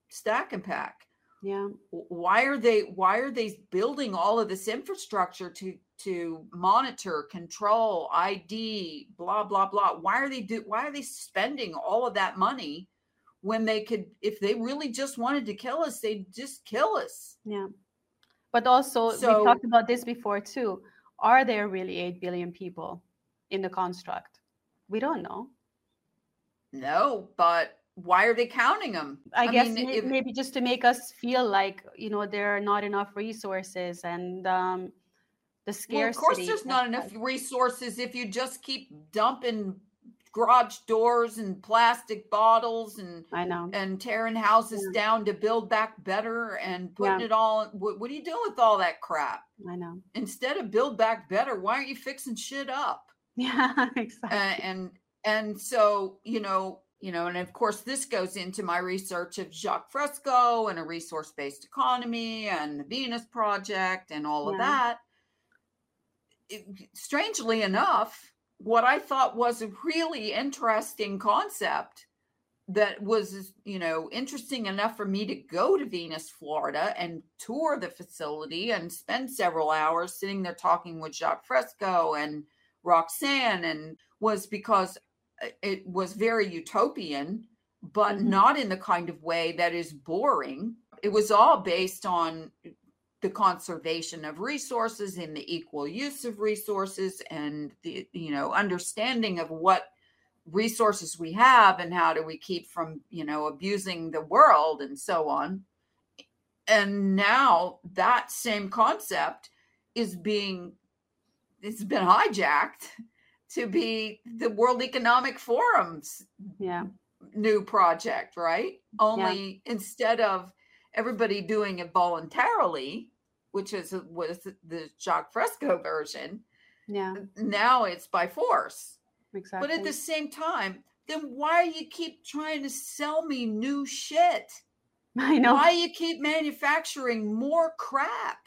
stack and pack? Yeah. Why are they why are they building all of this infrastructure to to monitor, control, ID, blah blah blah? Why are they do why are they spending all of that money when they could if they really just wanted to kill us, they'd just kill us. Yeah. But also, So- we talked about this before too. Are there really 8 billion people in the construct? We don't know. No, but why are they counting them? I, guess mean, if- maybe just to make us feel like, you know, there are not enough resources and um, the scarcity. well, of course, there's not enough resources if you just keep dumping garage doors and plastic bottles and I know. and tearing houses Yeah. down to build back better and putting Yeah. it all. What, what are you doing with all that crap? I know. Instead of build back better, why aren't you fixing shit up? Yeah, (laughs) uh, exactly. and and and so you know you know and of course this goes into my research of jacque fresco and a resource-based economy and the venus project and all of that It- strangely enough what i thought was a really interesting concept that was you know interesting enough for me to go to Venus, Florida, and tour the facility and spend several hours sitting there talking with Jacque Fresco and Roxanne, and was because uh, it was very utopian, but mm-hmm. not in the kind of way that is boring. It was all based on the conservation of resources and the equal use of resources and the you know understanding of what resources we have and how do we keep from you know abusing the world and so on and now that same concept is being it's been hijacked to be the world economic forum's yeah new project right only yeah. instead of everybody doing it voluntarily which is was the Jacque Fresco version yeah now it's by force Exactly. But at the same time, then why you keep trying to sell me new shit? (laughs) I know. Why you keep manufacturing more crap?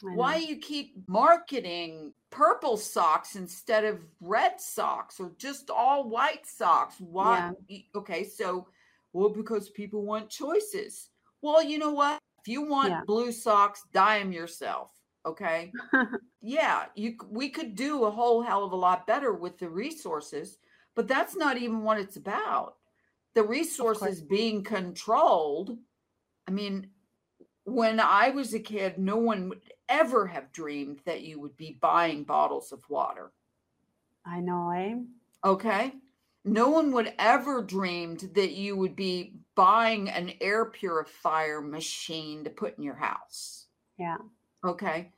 Why you keep marketing purple socks instead of red socks or just all white socks? Why? Yeah. Okay, so well because people want choices. Well, you know what? If you want yeah. blue socks, dye them yourself. Okay. (laughs) yeah, you we could do a whole hell of a lot better with the resources, but that's not even what it's about. The resources being controlled. I mean, when I was a kid, no one would ever have dreamed that you would be buying bottles of water. I know, eh? Okay. No one would ever dreamed that you would be buying an air purifier machine to put in your house. Yeah. Okay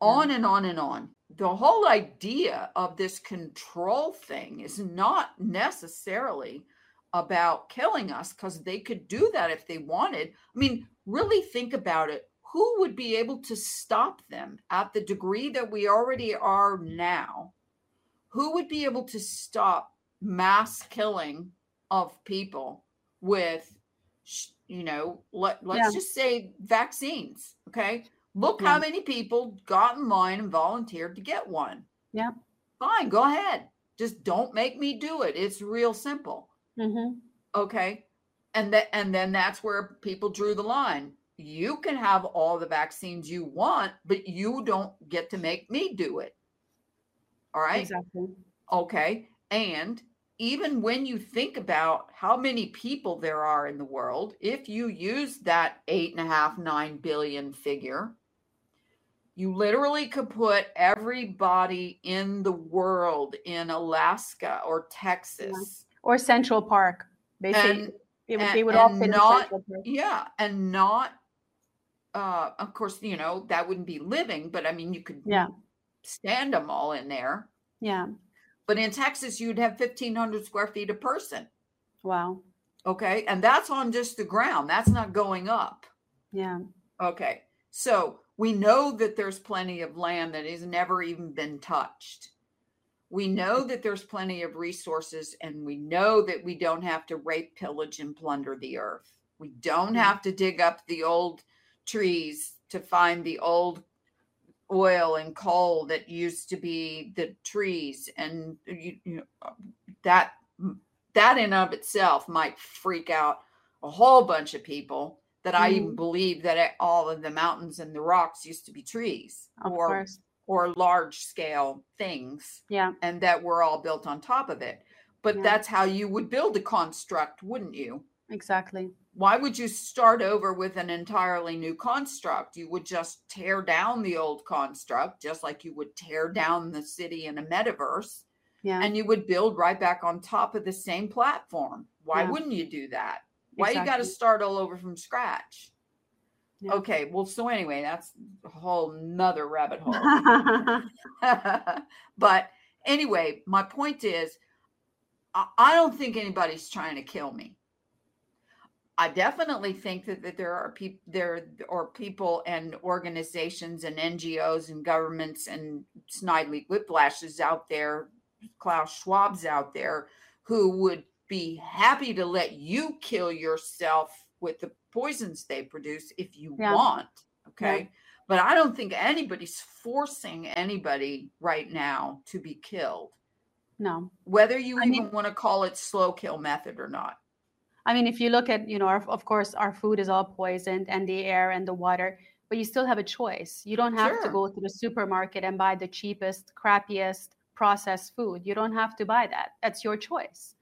on and on and on. The whole idea of this control thing is not necessarily about killing us because they could do that if they wanted. I mean, really think about it. Who would be able to stop them at the degree that we already are now? Who would be able to stop mass killing of people with, you know, let, let's yeah. just say vaccines? Okay Look yeah. how many people got in line and volunteered to get one. Yeah. Fine, go ahead. Just don't make me do it. It's real simple. Mm-hmm. Okay. And that and then that's where people drew the line. You can have all the vaccines you want, but you don't get to make me do it. All right. Exactly. Okay. And even when you think about how many people there are in the world, if you use that eight and a half, nine billion figure, you literally could put everybody in the world in Alaska or Texas or Central Park. Basically, and, and, they would all fit not, Yeah, and not. Uh, of course, you know that wouldn't be living, but I mean, you could yeah stand them all in there. Yeah, but in Texas, you'd have fifteen hundred square feet a person. Wow. Okay, and that's on just the ground. That's not going up. Yeah. Okay, so we know that there's plenty of land that has never even been touched. We know that there's plenty of resources, and we know that we don't have to rape, pillage, and plunder the earth. We don't have to dig up the old trees to find the old oil and coal that used to be the trees and you, you know, that that in of itself might freak out a whole bunch of people that mm. I even mm. believe that all of the mountains and the rocks used to be trees of or course. or large scale things. Yeah. And that were all built on top of it. But yeah. that's how you would build a construct, wouldn't you? Exactly. Why would you start over with an entirely new construct? You would just tear down the old construct, just like you would tear down the city in a metaverse. Yeah. And you would build right back on top of the same platform. Why yeah. wouldn't you do that? Why exactly. you got to start all over from scratch? Yeah. Okay, well, so anyway, that's a whole nother rabbit hole. (laughs) (laughs) but anyway, my point is, I don't think anybody's trying to kill me. I definitely think that, that there are people there are people and organizations and NGOs and governments and Snidely Whiplashes out there, Klaus Schwab's out there who would be happy to let you kill yourself with the poisons they produce if you yeah. want. Okay. Yeah. But I don't think anybody's forcing anybody right now to be killed. No. Whether you I even mean, want to call it slow kill method or not. I mean, if you look at, you know, our, of course, our food is all poisoned and the air and the water, but you still have a choice. You don't have Sure. to go to the supermarket and buy the cheapest, crappiest processed food. You don't have to buy that. That's your choice.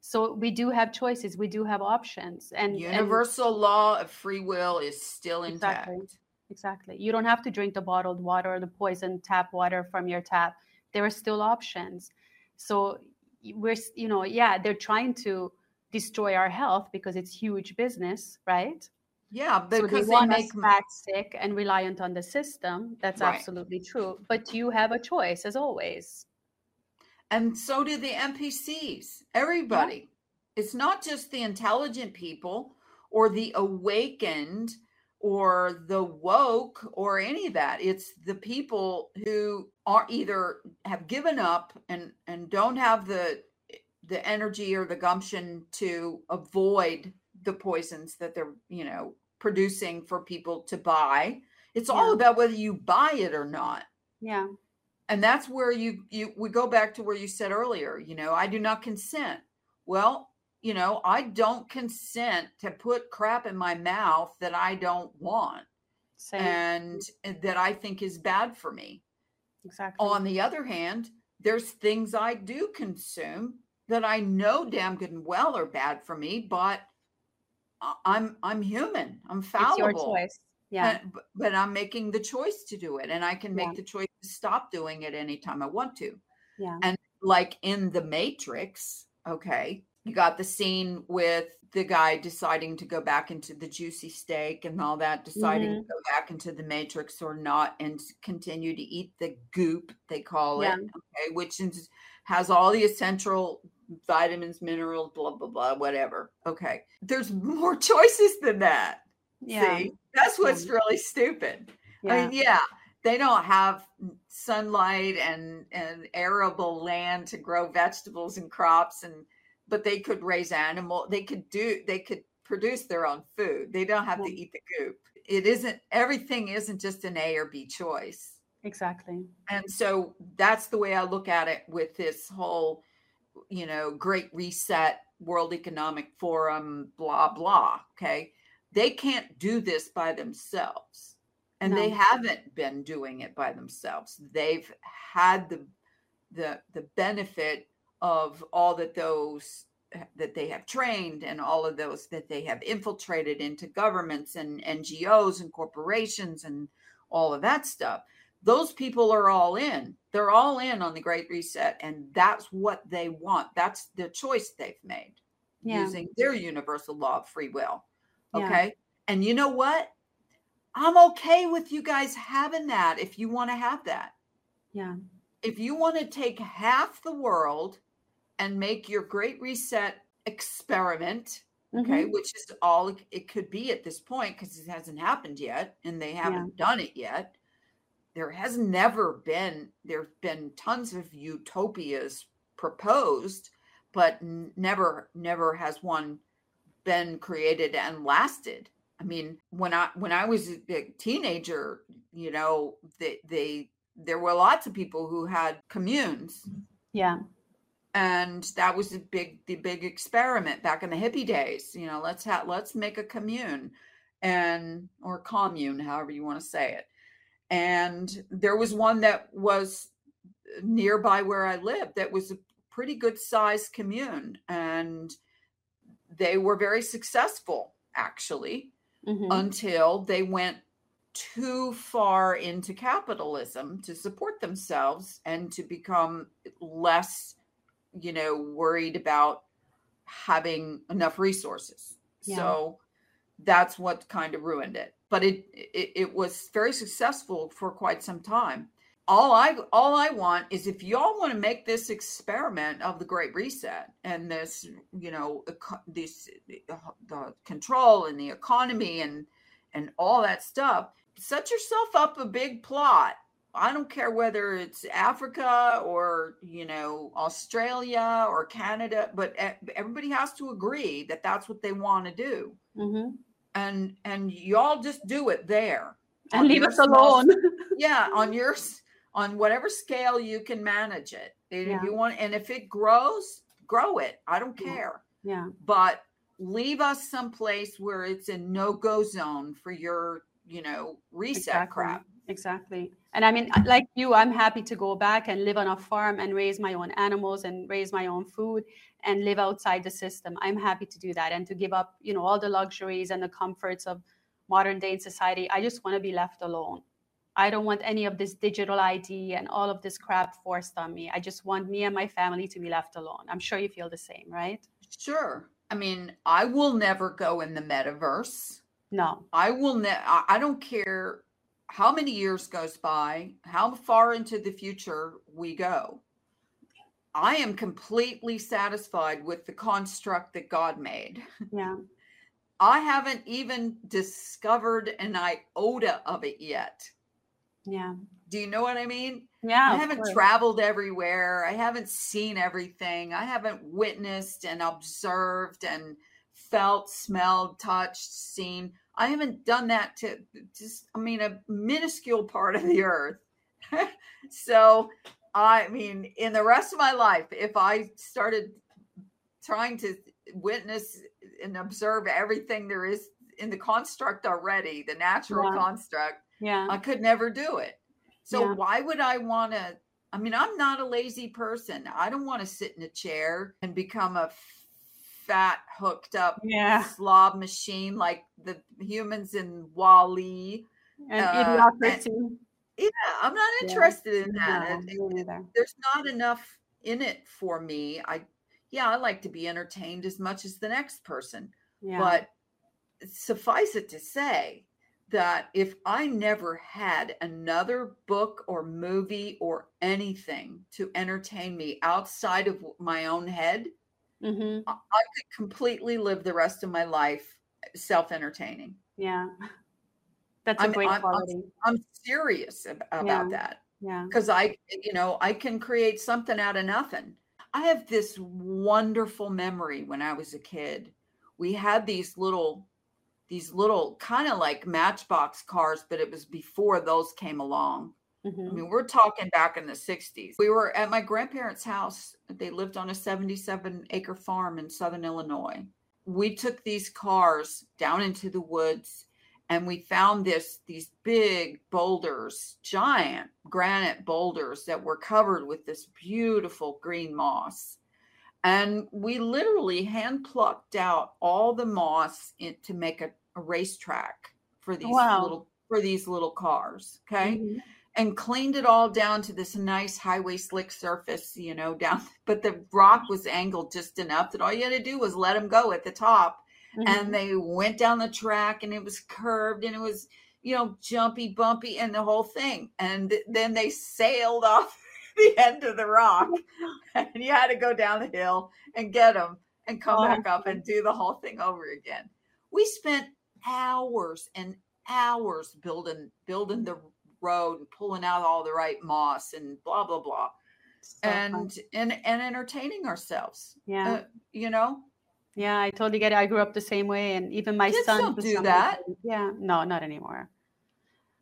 So we do have choices. We do have options. And and- Universal law of free will is still intact. Exactly. Exactly. You don't have to drink the bottled water or the poisoned tap water from your tap. There are still options. So we're, you know, yeah, they're trying to destroy our health because it's huge business, right? Yeah, so they because they, want make us back sick and reliant on the system. That's Right. absolutely true. But you have a choice, as always. and so do the NPCs. Everybody. It's not just the intelligent people or the awakened or the woke or any of that. It's the people who are either have given up and and don't have the the energy or the gumption to avoid the poisons that they're, you know, producing for people to buy. It's all about whether you buy it or not Yeah. and that's where you you we go back to where you said earlier you know i do not consent well you know i don't consent to put crap in my mouth that i don't want Same. and that i think is bad for me exactly. on the other hand there's things i do consume that i know damn good and well are bad for me but i'm i'm human i'm fallible it's your choice. Yeah. and- but, but I'm making the choice to do it, and I can make Yeah. the choice to stop doing it anytime I want to. Yeah. And like in the Matrix, okay, you got the scene with the guy deciding to go back into the juicy steak and all that, deciding Mm-hmm. to go back into the Matrix or not, and continue to eat the goop they call Yeah. it, okay, which is, has all the essential vitamins, minerals, blah blah blah, whatever. Okay, there's more (laughs) choices than that. Yeah. See, that's what's mm. really stupid. I Yeah. mean, yeah, they don't have sunlight and and arable land to grow vegetables and crops, and but they could raise animal. They could do. They could produce their own food. They don't have to eat the goop. It isn't everything. Isn't just an A or B choice. Exactly. And so that's the way I look at it with this whole, you know, Great Reset, World Economic Forum, blah, blah. Okay. They can't do this by themselves. And they haven't been doing it by themselves. They've had the the the benefit of all that those that they have trained and all of those that they have infiltrated into governments and NGOs and corporations and all of that stuff those people are all in. They're all in on the Great Reset, and that's what they want. That's the choice they've made Yeah. using their universal law of free will. Yeah. Okay. And you know what? I'm okay with you guys having that if you want to have that. Yeah. If you want to take half the world and make your Great Reset experiment, okay, Mhm. which is all it- it could be at this point because it hasn't happened yet and they haven't done it yet. There has never been, there's been tons of utopias proposed, but n- never, never has one been created and lasted. I mean, when I when I was a teenager, you know, they, they there were lots of people who had communes Yeah. and that was the big the big experiment back in the hippie days you know let's have let's make a commune and or commune however you want to say it and there was one that was nearby where i lived that was a pretty good sized commune and they were very successful actually Mhm. until they went too far into capitalism to support themselves and to become less you know worried about having enough resources Yeah. so that's what kind of ruined it but it, it it was very successful for quite some time. All i all i want is if y'all want to make this experiment of the great reset and this you know this the control and the economy and and all that stuff set yourself up a big plot. I don't care whether it's africa or you know australia or canada but everybody has to agree that that's what they want to do. Mhm. And and y'all just do it there And leave us alone. (laughs) yeah on your on whatever scale you can manage it And Yeah. if you want and if it grows grow it i don't Yeah. care yeah. but leave us someplace where it's a no-go zone for your, you know, reset exactly. crap. Exactly. And I mean, like you, I'm happy to go back and live on a farm and raise my own animals and raise my own food and live outside the system. I'm happy to do that and to give up, you know, all the luxuries and the comforts of modern day society. I just want to be left alone. I don't want any of this digital ID and all of this crap forced on me. I just want me and my family to be left alone. I'm sure you feel the same, right? Sure. I mean, I will never go in the metaverse. No. I will ne- I don't care how many years goes by, how far into the future we go. I am completely satisfied with the construct that God made. Yeah. (laughs) I haven't even discovered an iota of it yet. Yeah. Do you know what I mean? Yeah. I haven't traveled everywhere. I haven't seen everything. I haven't witnessed and observed and felt, smelled, touched, seen. I haven't done that to just, I mean, a minuscule part of the earth. (laughs) so, I mean, in the rest of my life, if I started trying to witness and observe everything there is in the construct already, the natural Yeah. construct, Yeah. I could never do it. So Yeah. why would I want to? I mean, I'm not a lazy person. I don't want to sit in a chair and become a fat, hooked up Yeah. slob machine like the humans in WALL-E. And Uh, idiocracy. Yeah, I'm not Yeah. interested in that. No, It- there's not enough in it for me. I, yeah, I like to be entertained as much as the next person. Yeah. But suffice it to say that if I never had another book or movie or anything to entertain me outside of my own head, hmm I I could completely live the rest of my life self entertaining. Yeah. (laughs) That's a I'm- great I'm- I'm- quality. I'm serious ab- about that Yeah. because I, you know, I can create something out of nothing. I have this wonderful memory when I was a kid. We had these little, these little kind of like matchbox cars, but it was before those came along. I hmm mean, we're talking back in the 60s. We were at my grandparents' house. They lived on a 77 acre farm in southern Illinois. We took these cars down into the woods and we found this these big boulders, giant granite boulders that were covered with this beautiful green moss. And we literally hand plucked out all the moss in, to make a, a racetrack for these Wow. little for these little cars. Okay Mhm. And cleaned it all down to this nice highway slick surface, you know, down. (laughs) But the rock was angled just enough that all you had to do was let them go at the top. Mhm. And they went down the track and it was curved and it was, you know, jumpy, bumpy, and the whole thing. And th- then they sailed (laughs) off the end of the rock. (laughs) And you had to go down the hill and get them and come Oh. back up and do the whole thing over again. We spent hours and hours building building the road and pulling out all the right moss and blah blah blah So fun. and and and entertaining ourselves yeah. uh, you know Yeah, I totally get it. I grew up the same way, and even my Kids son don't do that. Yeah, no, not anymore.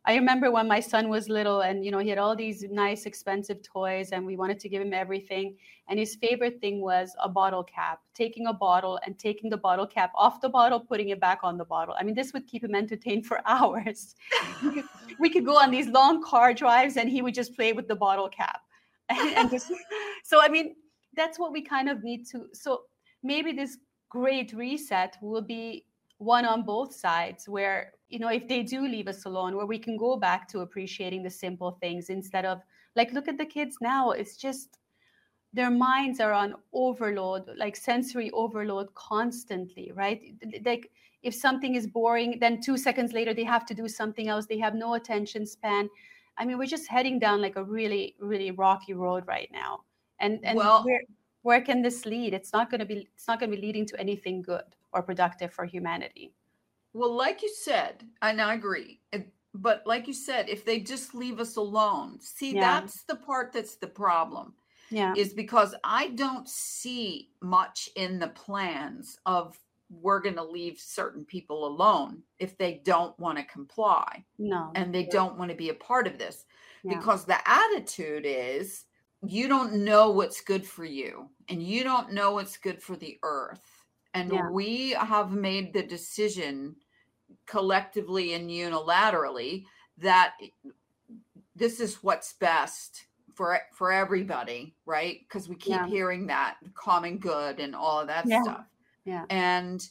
I remember when my son was little, and you know he had all these nice, expensive toys, and we wanted to give him everything. And his favorite thing was a bottle cap. Taking a bottle and taking the bottle cap off the bottle, putting it back on the bottle. I mean, this would keep him entertained for (laughs) hours. we, could, go on these long car drives, and he would just play with the bottle cap, (laughs) and, just so I mean, that's what we kind of need to. So maybe this great reset will be one on both sides where you know if they do leave us alone where we can go back to appreciating the simple things instead of like look at the kids now it's just their minds are on overload like sensory overload constantly right? Like if something is boring then 2 seconds later they have to do something else they have no attention span. I mean we're just heading down like a really really rocky road right now. And and Well- where where can this lead? It's not going to be it's not going to be leading to anything good or productive for humanity well like you said and i agree but like you said if they just leave us alone see Yeah. that's the part that's the problem yeah is because i don't see much in the plans of we're going to leave certain people alone if they don't want to comply no and they don't want to be a part of this Yeah. because the attitude is you don't know what's good for you and you don't know what's good for the earth And Yeah. we have made the decision collectively and unilaterally that this is what's best for for everybody, right? Because we keep Yeah. hearing that common good and all of that Yeah. stuff. Yeah. And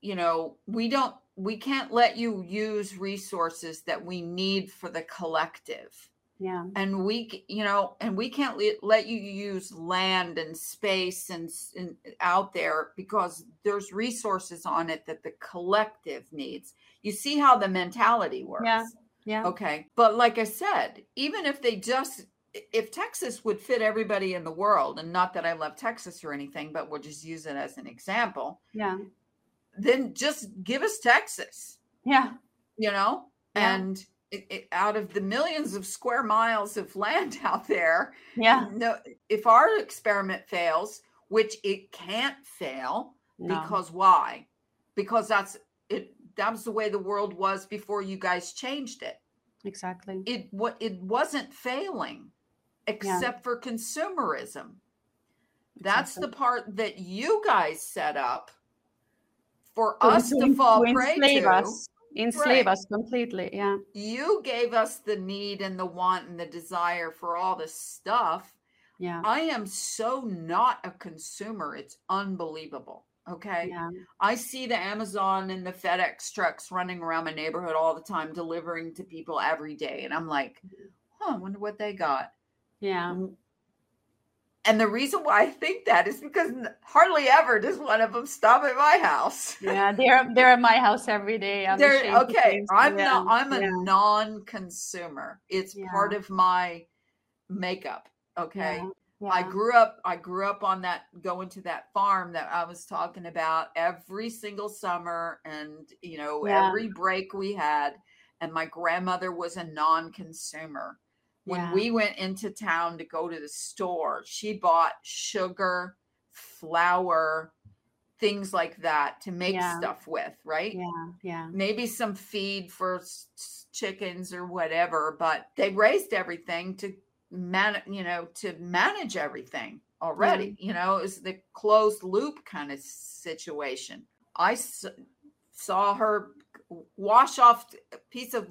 you know, we don't we can't let you use resources that we need for the collective Yeah. and we you know and we can't le- let you use land and space and, and uh, out there because there's resources on it that the collective needs you see how the mentality works Yeah. Yeah. okay but like i said even if they just if texas would fit everybody in the world and not that i love texas or anything but we'll just use it as an example Yeah. then just give us texas Yeah. you know Yeah. and it, it, out of the millions of square miles of land (laughs) out there Yeah. no if our experiment fails which it can't fail No. because why because that's it that was the way the world was before you guys changed it exactly. it what it wasn't failing except for consumerism that's the part that you guys set up for us to fall prey to us. Enslave Right. us completely. Yeah. you gave us the need and the want and the desire for all this stuff. Yeah. I am so not a consumer. It's unbelievable. Okay. Yeah. I see the Amazon and the FedEx trucks running around my neighborhood all the time, delivering to people every day. And I'm like, mm-hmm. huh, I wonder what they got. Yeah. And the reason why I think that is because hardly ever does one of them stop at my house. (laughs) Yeah. They're they're at my house every day. I'm They're okay. I'm Yeah. not. I'm a yeah. non-consumer. It's part of my makeup. Okay. Yeah. I grew up. I grew up on that going to that farm that I was talking about every single summer, and you know Yeah. every break we had. And my grandmother was a non-consumer. When Yeah. we went into town to go to the store, she bought sugar, flour, things like that to make Yeah. stuff with. Right? Yeah. Yeah. maybe some feed for chickens or whatever but they raised everything to man you know to manage everything already mm-hmm. you know it's the closed loop kind of situation i s- saw her wash off a piece of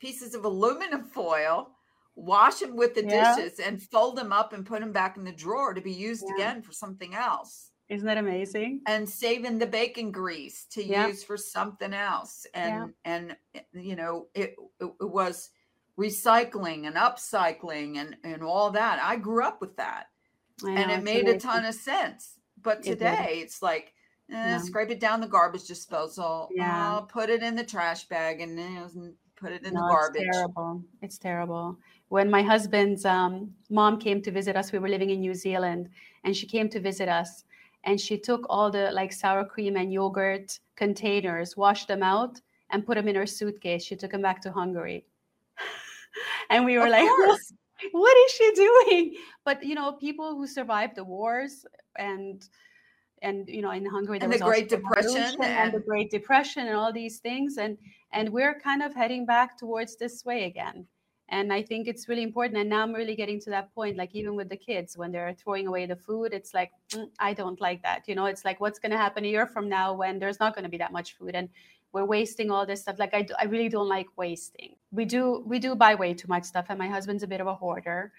pieces of aluminum foil wash them with the Yeah. dishes and fold them up and put them back in the drawer to be used Yeah. again for something else Isn't that amazing? and saving the bacon grease to Yeah. use for something else and and eh, you know it, it it was recycling and upcycling and and all that i grew up with that I and it made a ton of sense but It today it's like eh, scrape it down the garbage disposal Yeah. uh, put it in the trash bag and then put it in no, the garbage It's terrible. It's terrible. When my husband's um, mom came to visit us, we were living in New Zealand, and she came to visit us, and she took all the like sour cream and yogurt containers, washed them out, and put them in her suitcase. She took them back to Hungary, (laughs) and we were Of like, what, what is she doing? But you know, people who survived the wars and and you know in Hungary there And the Great Depression revolution and the Great Depression and all these things and and we're kind of heading back towards this way again. And i think it's really important and now i'm really getting to that point like even with the kids when they're throwing away the food it's like "Mm, i don't like that you know? It's like what's going to happen a year from now when there's not going to be that much food and we're wasting all this stuff? Like I, do- I really don't like wasting. We do we do buy way too much stuff and my husband's a bit of a hoarder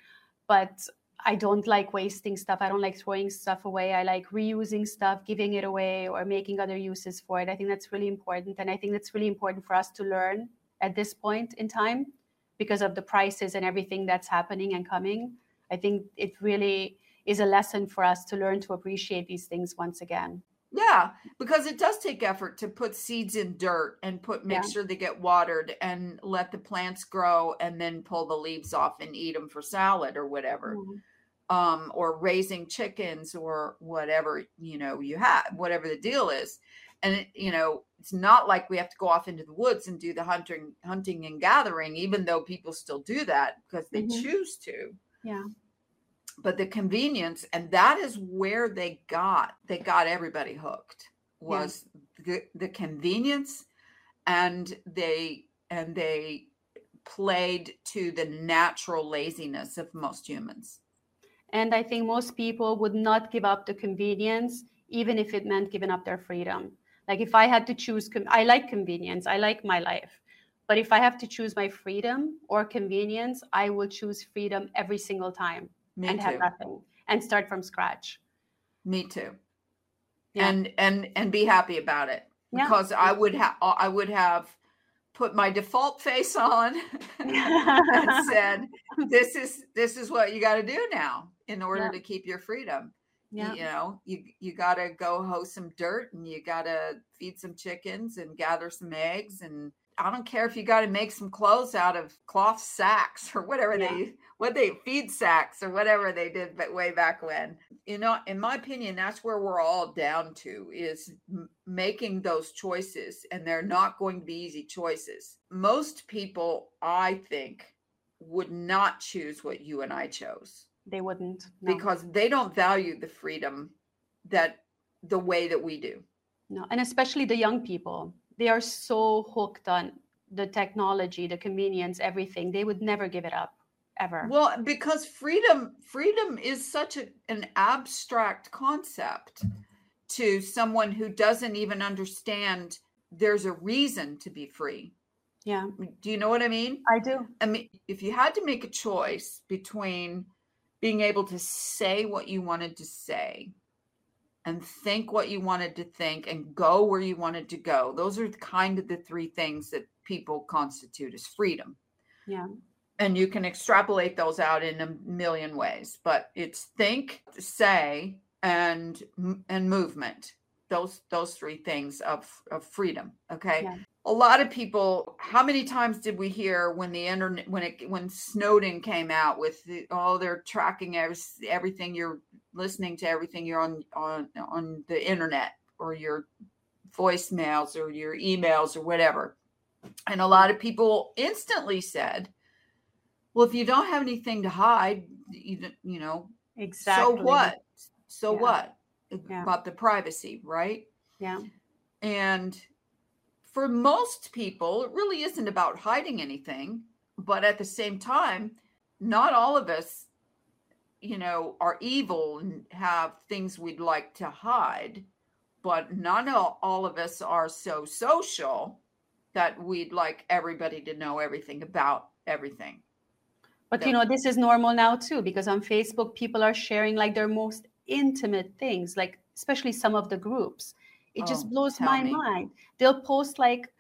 but i don't like wasting stuff. I don't like throwing stuff away. I like reusing stuff giving it away or making other uses for it. I think that's really important and i think that's really important for us to learn at this point in time because of the prices and everything that's happening and coming. I think it really is a lesson for us to learn to appreciate these things once again Yeah, because it does take effort to put seeds in dirt and put make Yeah. sure they get watered and let the plants grow and then pull the leaves off and eat them for salad or whatever. Mhm. Um, or raising chickens or whatever, you know, you have whatever the deal is. And it, you know, it's not like we have to go off into the woods and do the hunting hunting and gathering, even though people still do that because they Mhm. choose to yeah but the convenience and that is where they got they got everybody hooked Yeah. was the, the convenience and they and they played to the natural laziness of most humans And I think most people would not give up the convenience, even if it meant giving up their freedom. Like if I had to choose, I like convenience, I like my life. But if I have to choose my freedom or convenience, I will choose freedom every single time Me and too. have nothing and start from scratch. Me too. Yeah. And and and be happy about it Yeah. because I would have uh, I would have put my default face on (laughs) and (laughs) said this is this is what you got to do now in order Yeah. to keep your freedom. yeah. You know, you you got to go hoe some dirt and you got to feed some chickens and gather some eggs and I don't care if you got to make some clothes out of cloth sacks or whatever Yeah. they what they feed sacks or whatever they did but way back when. You know, in my opinion, that's where we're all down to is m- making those choices and they're not going to be easy choices. Most people, I think, would not choose what you and I chose They wouldn't. No. because they don't value the freedom that the way that we do. No, and especially the young people. They are so hooked on the technology, the convenience, everything. They would never give it up, ever. Well, because freedom freedom is such a, an abstract concept to someone who doesn't even understand there's a reason to be free. yeah, Do you know what I mean? I do. I mean, if you had to make a choice between being able to say what you wanted to say and think what you wanted to think and go where you wanted to go, those are kind of the three things that people constitute as freedom. Yeah. And you can extrapolate those out in a million ways, but it's think, say, and and movement. Those those three things of of freedom. Okay Yeah. A lot of people how many times did we hear when the internet when it when snowden came out with the, oh they're tracking every, everything you're listening to everything you're on on on the internet or your voicemails or your emails or whatever and a lot of people instantly said well if you don't have anything to hide you, you know Exactly. so what so Yeah. what Yeah. about the privacy right Yeah. and for most people, it really isn't about hiding anything. But at the same time, not all of us, you know, are evil and have things we'd like to hide. But not all, all of us are so social that we'd like everybody to know everything about everything. But you know, this is normal now too, because on Facebook, people are sharing like their most intimate things, like especially some of the groups. It just Oh, blows my me. mind. They'll post like,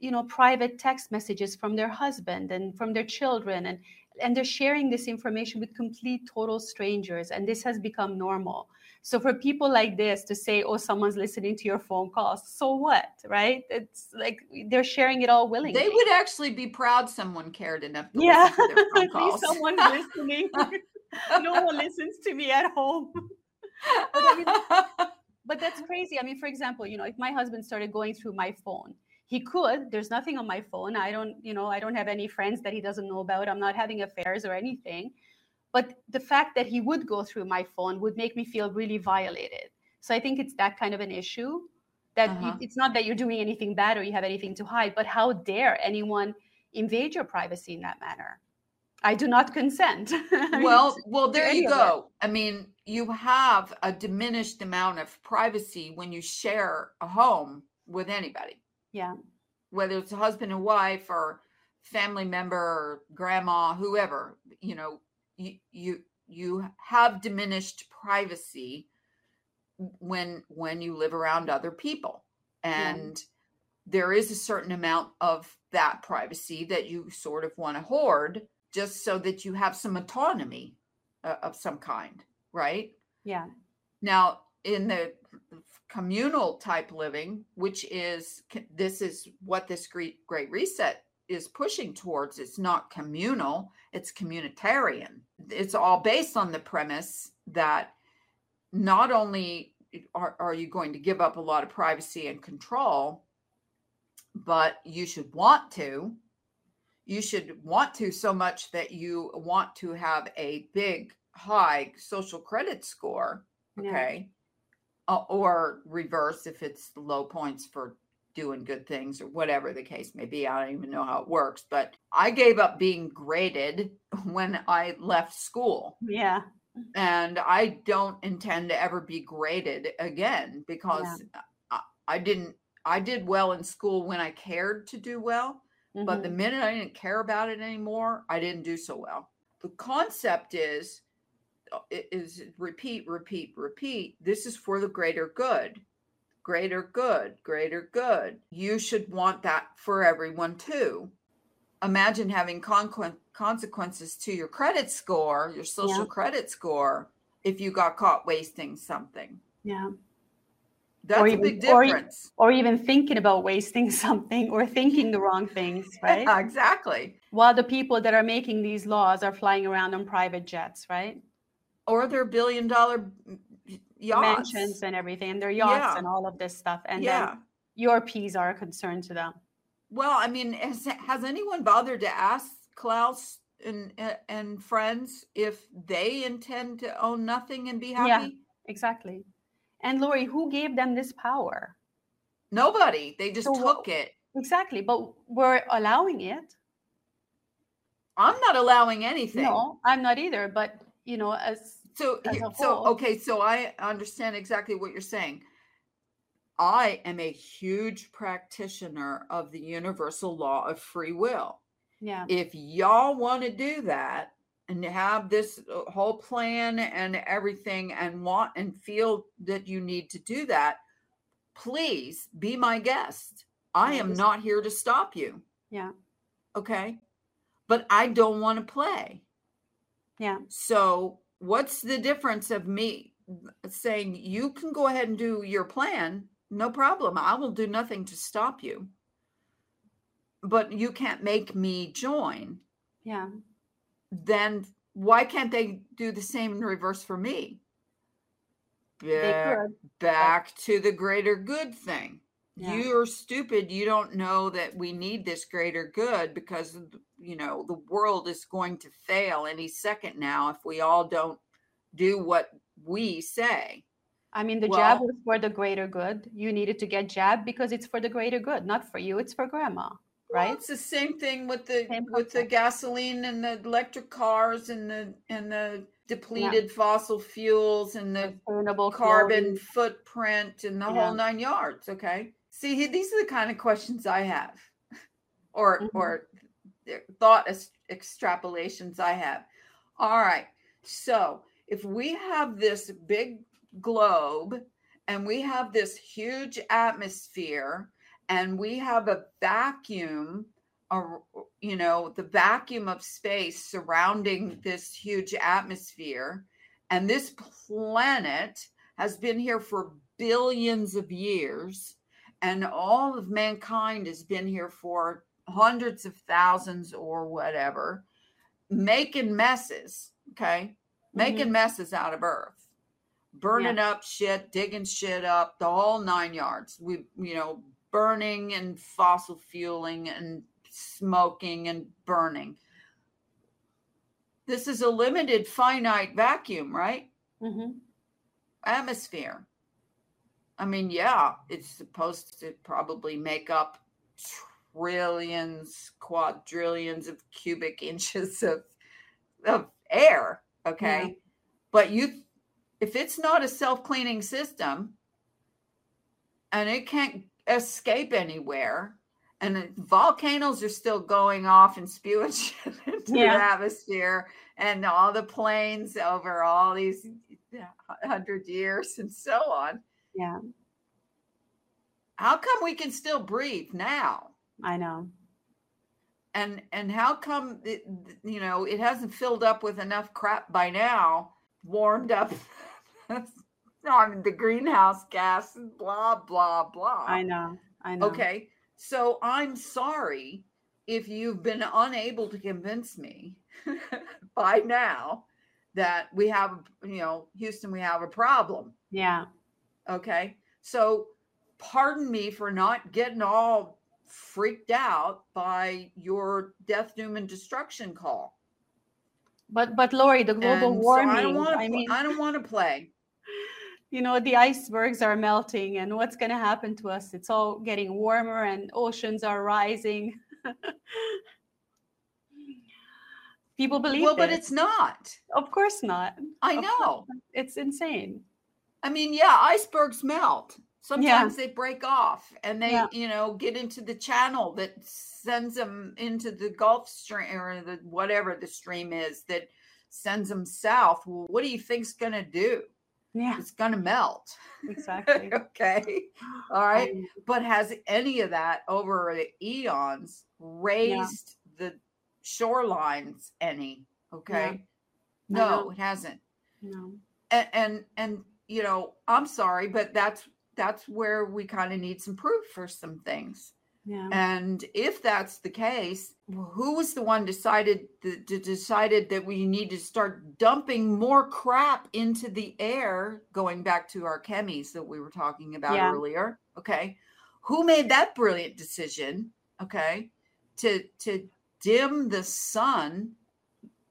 you know, private text messages from their husband and from their children, and and they're sharing this information with complete total strangers, and this has become normal. So for people like this to say, "Oh, someone's listening to your phone calls," so what, right? It's like they're sharing it all willingly. They would actually be proud someone cared enough to Yeah, listen to their phone (laughs) at least someone's listening. (laughs) (laughs) no one listens to me at home. But that's crazy. I mean, for example, you know, if my husband started going through my phone, he could. There's nothing on my phone. I don't, you know, I don't have any friends that he doesn't know about. I'm not having affairs or anything. But the fact that he would go through my phone would make me feel really violated. So I think it's that kind of an issue that Uh-huh. it's not that you're doing anything bad or you have anything to hide, but how dare anyone invade your privacy in that manner? I do not consent. (laughs) Well well there you go. i mean you have a diminished amount of privacy when you share a home with anybody. Yeah, whether it's a husband and wife or family member or grandma whoever you know you you you have diminished privacy when when you live around other people. Yeah. and there is a certain amount of that privacy that you sort of want to hoard just so that you have some autonomy uh, of some kind right yeah, now, in the communal type living, which is this is what this great great reset is pushing towards. It's not communal, it's communitarian. It's all based on the premise that not only are, are you going to give up a lot of privacy and control, but you should want to. You should want to so much that you want to have a big, high social credit score Yeah. okay uh, or reverse if it's low points for doing good things or whatever the case may be i don't even know how it works but i gave up being graded (laughs) when i left school yeah, and I don't intend to ever be graded again because I, I didn't. I did well in school when I cared to do well, but the Mhm. minute I didn't care about it anymore, I didn't do so well. The concept is uh, is repeat, repeat, repeat. This is for the greater good. Greater good, greater good. You should want that for everyone too. Imagine having conquen- consequences to your credit score, your social Yeah. credit score, if you got caught wasting something. yeah. That's Or a even- big e- difference. Or even thinking about wasting (laughs) something or thinking the wrong things, (laughs) right? exactly. While the people that are making these laws are flying around on private jets, right? Or their billion dollar yachts. Mansions and everything, and their yachts Yeah. and all of this stuff. And yeah. then your peas are a concern to them. Well, I mean, has, has anyone bothered to ask Klaus and and friends if they intend to own nothing and be Yeah. happy? Exactly. And Lori, who gave them this power? Nobody. They just So took it. Exactly. But we're allowing it. I'm not allowing anything. No, I'm not either. But you know, as So, as a so okay. So I understand exactly what you're saying. I am a huge practitioner of the universal law of free will. yeah, if y'all want to do that and have this uh, whole plan and everything and want and feel that you need to do that please be my guest. I am not here to stop you. Yeah, okay? But i don't want to play. Yeah, so what's the difference of me saying you can go ahead and do your plan. No problem. I will do nothing to stop you. But you can't make me join. Yeah. Then why can't they do the same in reverse for me? Back, back to the greater good thing. Yeah. You're stupid. You don't know that we need this greater good because, you know, the world is going to fail any second now if we all don't do what we say. I mean, the jab was for the greater good. You needed to get jabbed because it's for the greater good, not for you. It's for grandma, Well, right? it's the same thing with the Same with the gasoline and the electric cars and the and the depleted fossil fuels and the carbon clothing. footprint and the Yeah. whole nine yards okay see these are the kind of questions i have (laughs) or Mhm. or thought es- extrapolations i have all right so if we have this big globe and we have this huge atmosphere and we have a vacuum or you know the vacuum of space surrounding this huge atmosphere. And this planet has been here for billions of years and all of mankind has been here for hundreds of thousands or whatever making messes okay? Making mm-hmm. messes out of earth. Burning up shit digging shit up the whole nine yards. We you know burning and fossil fueling and smoking and burning this is a limited finite vacuum right Mhm. atmosphere. I mean, yeah, it's supposed to probably make up trillions, quadrillions of cubic (laughs) inches of of air, okay? Yeah. But you if it's not a self-cleaning system and it can't escape anywhere and the volcanoes are still going off and spewing (laughs) shit into Yeah. the atmosphere and all the planes over all these hundred years and so on. Yeah, How come we can still breathe now? I know. And and how come it, you know it hasn't filled up with enough crap by now, warmed up? (laughs) (laughs) I mean the greenhouse gas, blah blah blah. I know. I know. Okay, so I'm sorry if you've been unable to convince me (laughs) by now that we have, you know, Houston, we have a problem. Yeah. Okay. So pardon me for not getting all freaked out by your death, doom, and destruction call. But but Lori, the global And so warming. I don't want to. I mean, I don't want to play. (laughs) you know, the icebergs are melting, and what's going to happen to us? It's all getting warmer, and oceans are rising. (laughs) People believe well, but it's not. of course not. I Of know. It's insane. I mean, yeah, icebergs melt. Sometimes they break off and they, Yeah. you know, get into the channel that sends them into the Gulf Stream or the whatever the stream is that sends them south. Well, what do you think's going to do? Yeah, It's going to melt. exactly. (laughs) okay. All right. Um, But has any of that over the eons raised the shorelines any? Okay. I No, it hasn't. no. and and, and you know i'm sorry but that's that's where we kind of need some proof for some things Yeah. and if that's the case who was the one decided that that decided that we need to start dumping more crap into the air going back to our chemis that we were talking about Yeah. earlier okay who made that brilliant decision okay to to dim the sun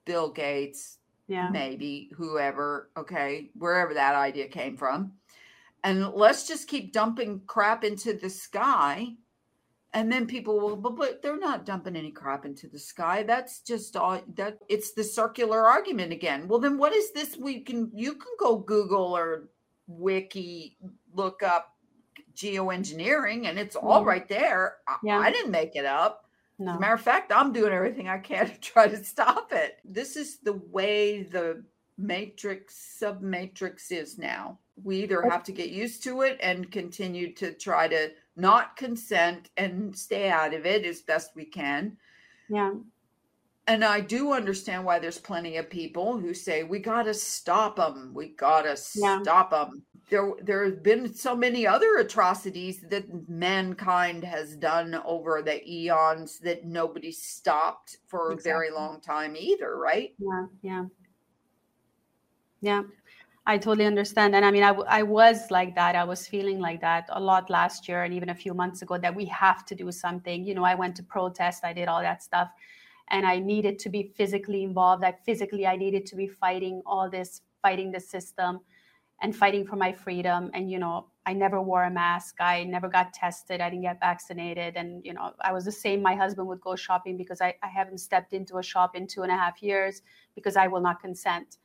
bill gates Yeah. maybe whoever, okay, wherever that idea came from. And let's just keep dumping crap into the sky. And then people will, but, but they're not dumping any crap into the sky. That's just all that it's the circular argument again. Well, then what is this? We can, you can go Google or Wiki, look up geoengineering, and it's all Mhm. there. I- Yeah. I didn't make it up. As a matter of fact, I'm doing everything I can to try to stop it. This is the way the matrix submatrix is now. We either have to get used to it and continue to try to not consent and stay out of it as best we can. Yeah. And I do understand why there's plenty of people who say we got to stop them. We got to Yeah. stop them. There, there have been so many other atrocities that mankind has done over the eons that nobody stopped for a very long time either, right? Yeah. Yeah. Yeah. I totally understand. And I mean, I, was like that. I was feeling like that a lot last year and even a few months ago that we have to do something. You know, I went to protest, I did all that stuff, and I needed to be physically involved. Like, physically, I needed to be fighting all this, fighting the system and fighting for my freedom. And, you know, I never wore a mask. I never got tested. I didn't get vaccinated. And, you know, I was the same. My husband would go shopping because I, I haven't stepped into a shop in two and a half years because I will not consent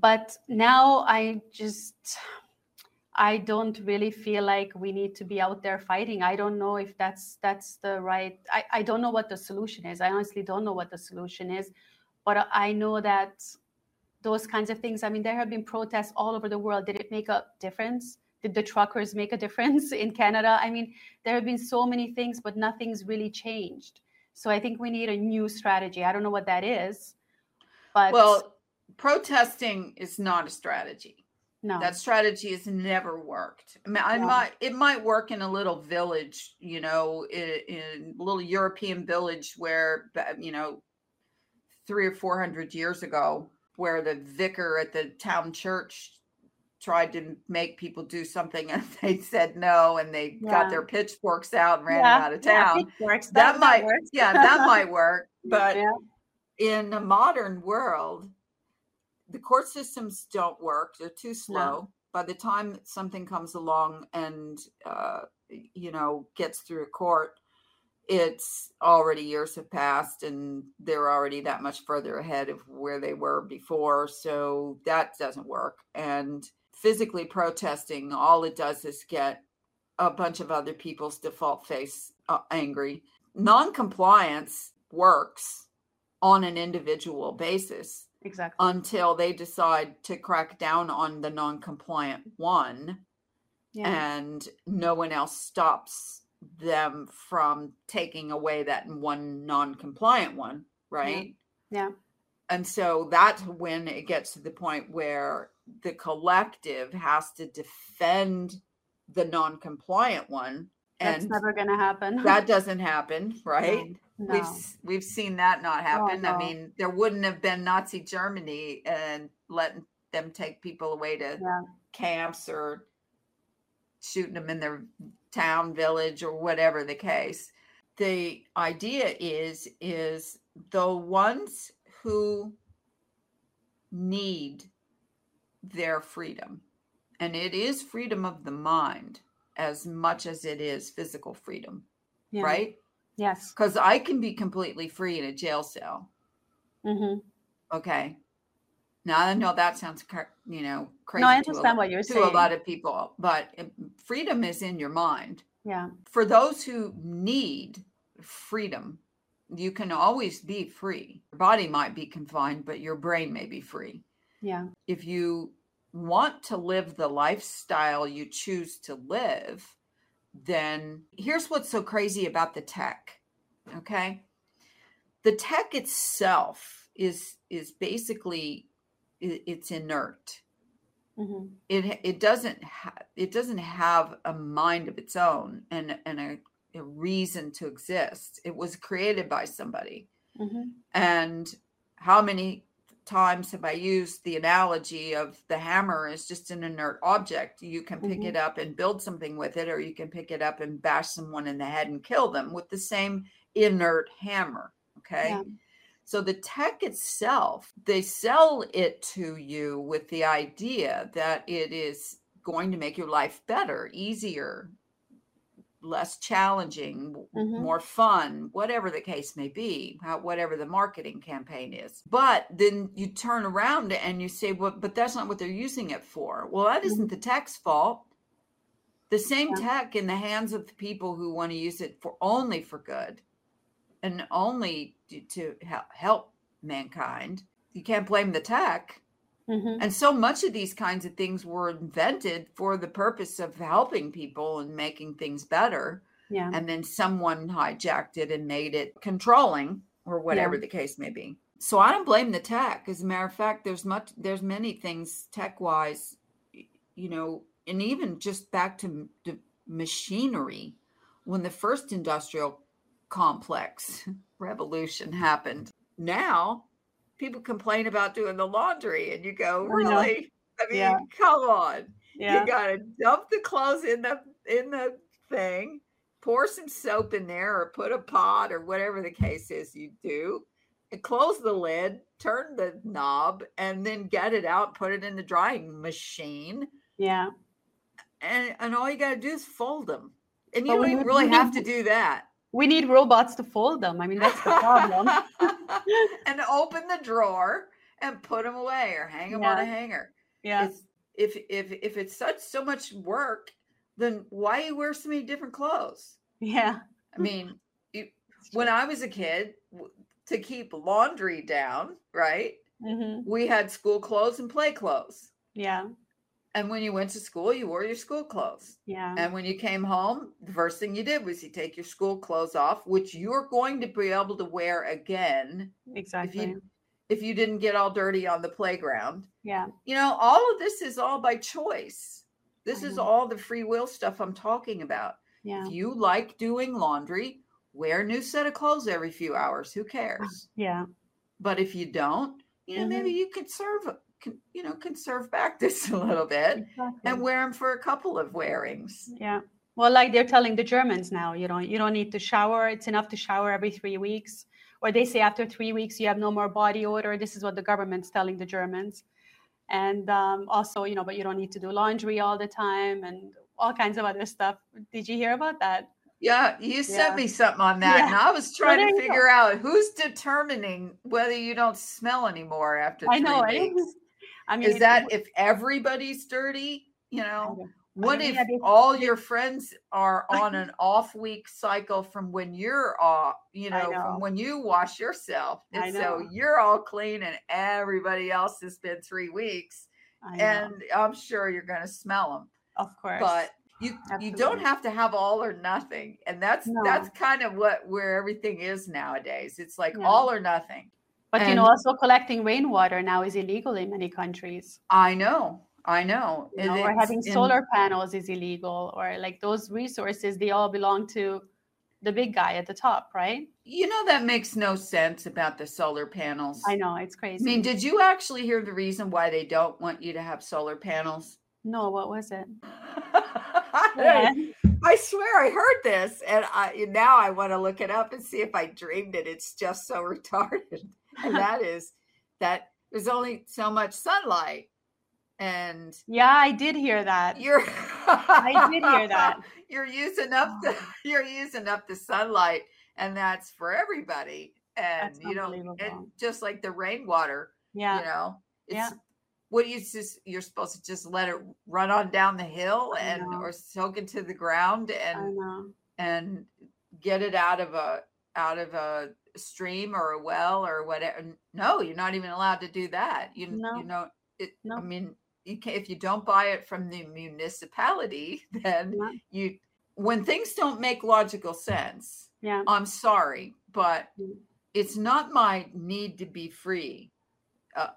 but now i just i don't really feel like we need to be out there fighting. I don't know if that's that's the right i, I don't know what the solution is. I honestly don't know what the solution is but i know that those kinds of things i mean there have been protests all over the world. Did it make a difference? Did the truckers make a difference in canada? I mean there have been so many things but nothing's really changed. So i think we need a new strategy. I don't know what that is but Well, protesting is not a strategy. no That strategy has never worked. I mean, I No. might it might work in a little village, you know, in, in a little European village where you know, three or four hundred years ago, where the vicar at the town church tried to make people do something (laughs) and they said no, and they Yeah. got their pitchforks out and ran Yeah, out of town. it works. that, might, yeah, that might work, (laughs) but Yeah. in the modern world, the court systems don't work. They're too slow. By the time something comes along and uh, you know gets through a court, it's already years have passed, and they're already that much further ahead of where they were before. So that doesn't work. And physically protesting, all it does is get a bunch of other people's default face uh, angry. Non-compliance works on an individual basis Exactly. until they decide to crack down on the non-compliant one Yeah. and no one else stops them from taking away that one non-compliant one right Yeah. and so that's when it gets to the point where the collective has to defend the non-compliant one That's and never going to happen. that doesn't happen (laughs) right No. We've we've seen that not oh, happen. no. I mean, there wouldn't have been Nazi Germany and letting them take people away to Yeah. camps or shooting them in their town, village, or whatever the case. The idea is is the ones who need their freedom, and it is freedom of the mind as much as it is physical freedom, Yeah. right? Yes. because I can be completely free in a jail cell. Mm-hmm. Okay. Now I know that sounds, you know, crazy. No, I to a understand what you're to saying. a lot of people, but freedom is in your mind. Yeah. For those who need freedom, you can always be free. Your body might be confined, but your brain may be free. Yeah. If you want to live the lifestyle you choose to live, then here's what's so crazy about the tech. Okay? The tech itself is is basically it's inert Mm-hmm. it it doesn't ha- it doesn't have a mind of its own and and a, a reason to exist it was created by somebody Mm-hmm. and how many times have i used the analogy of the hammer is just an inert object you can pick Mhm. it up and build something with it or you can pick it up and bash someone in the head and kill them with the same inert hammer okay Yeah. so the tech itself, they sell it to you with the idea that it is going to make your life better, easier, less challenging, Mhm. more fun, whatever the case may be, how, whatever the marketing campaign is. But then you turn around and you say, well, but that's not what they're using it for. Well, that isn't the tech's fault. The same Yeah. tech in the hands of the people who want to use it for only for good and only to, to help mankind. You can't blame the tech. Mm-hmm. And so much of these kinds of things were invented for the purpose of helping people and making things better. Yeah. And then someone hijacked it and made it controlling or whatever Yeah. the case may be. So I don't blame the tech. As a matter of fact, there's much there's many things tech wise, you know, and even just back to to machinery when the first industrial complex (laughs) revolution happened. Now people complain about doing the laundry and you go, really? I mean, Yeah. come on. Yeah. You gotta dump the clothes in the in the thing, pour some soap in there, or put a pot or whatever the case is you do, and close the lid, turn the knob, and then get it out, put it in the drying machine, Yeah. and and all you gotta do is fold them. And you But don't even really have to do that. We need robots to fold them. I mean, that's the problem. (laughs) and open the drawer and put them away or hang them on a hanger. Yeah. It's, if if if it's such so much work, then why you wear so many different clothes? Yeah. I mean, you, (laughs) when I was a kid, to keep laundry down, right? Mm-hmm. We had school clothes and play clothes. Yeah. And when you went to school, you wore your school clothes. Yeah. And when you came home, the first thing you did was you take your school clothes off, which you're going to be able to wear again Exactly. if you didn't get all dirty on the playground. Yeah. You know, all of this is all by choice. This I is know. all the free will stuff I'm talking about. Yeah. If you like doing laundry, wear a new set of clothes every few hours. Who cares? Yeah. But if you don't, you know, Mhm. maybe you conserve, you know, conserve back this (laughs) a little bit Exactly. and wear them for a couple of wearings. Yeah. Well, like they're telling the Germans now, you know, you don't need to shower. It's enough to shower every three weeks. Or they say after three weeks you have no more body odor. This is what the government's telling the Germans. And um, also, you know, but you don't need to do laundry all the time and all kinds of other stuff. Did you hear about that? Yeah, you sent Yeah. me something on that, Yeah. and I was trying to figure out who's determining whether you don't smell anymore after I three know. weeks. I mean, Is that if everybody's dirty? You know, what if all your friends are on an (laughs) off week cycle from when you're off, you know, know. from when you wash yourself? And so you're all clean and everybody else has been three weeks. And I'm sure you're going to smell them. of course. But you you don't have to have all or nothing. And that's No. that's kind of what where everything is nowadays. It's like all or nothing. But you know, also collecting rainwater now is illegal in many countries. I know. I know. You know, And or having and- solar panels is illegal, or like those resources, they all belong to the big guy at the top, right? You know that makes no sense about the solar panels. I know it's crazy. I mean, did you actually hear the reason why they don't want you to have solar panels? no, what was it? (laughs) I, I swear I heard this, and I now I want to look it up and see if I dreamed it. It's just so (laughs) retarded, and that is that there's only so much sunlight, and Yeah, I did hear that. you're I did hear that. (laughs) You're using up the (laughs) you're using up the sunlight, and that's for everybody. and That's you know, and just like the rainwater, Yeah. you know, it's Yeah. what you just you're supposed to just let it run on down the hill and or soak into the ground and and get it out of a out of a stream or a well or whatever. No, you're not even allowed to do that. You No. you know it. I mean, you can if you don't buy it from the municipality, (laughs) then Yeah. you when things don't make logical sense. Yeah. I'm sorry, but it's not my need to be free. Uh,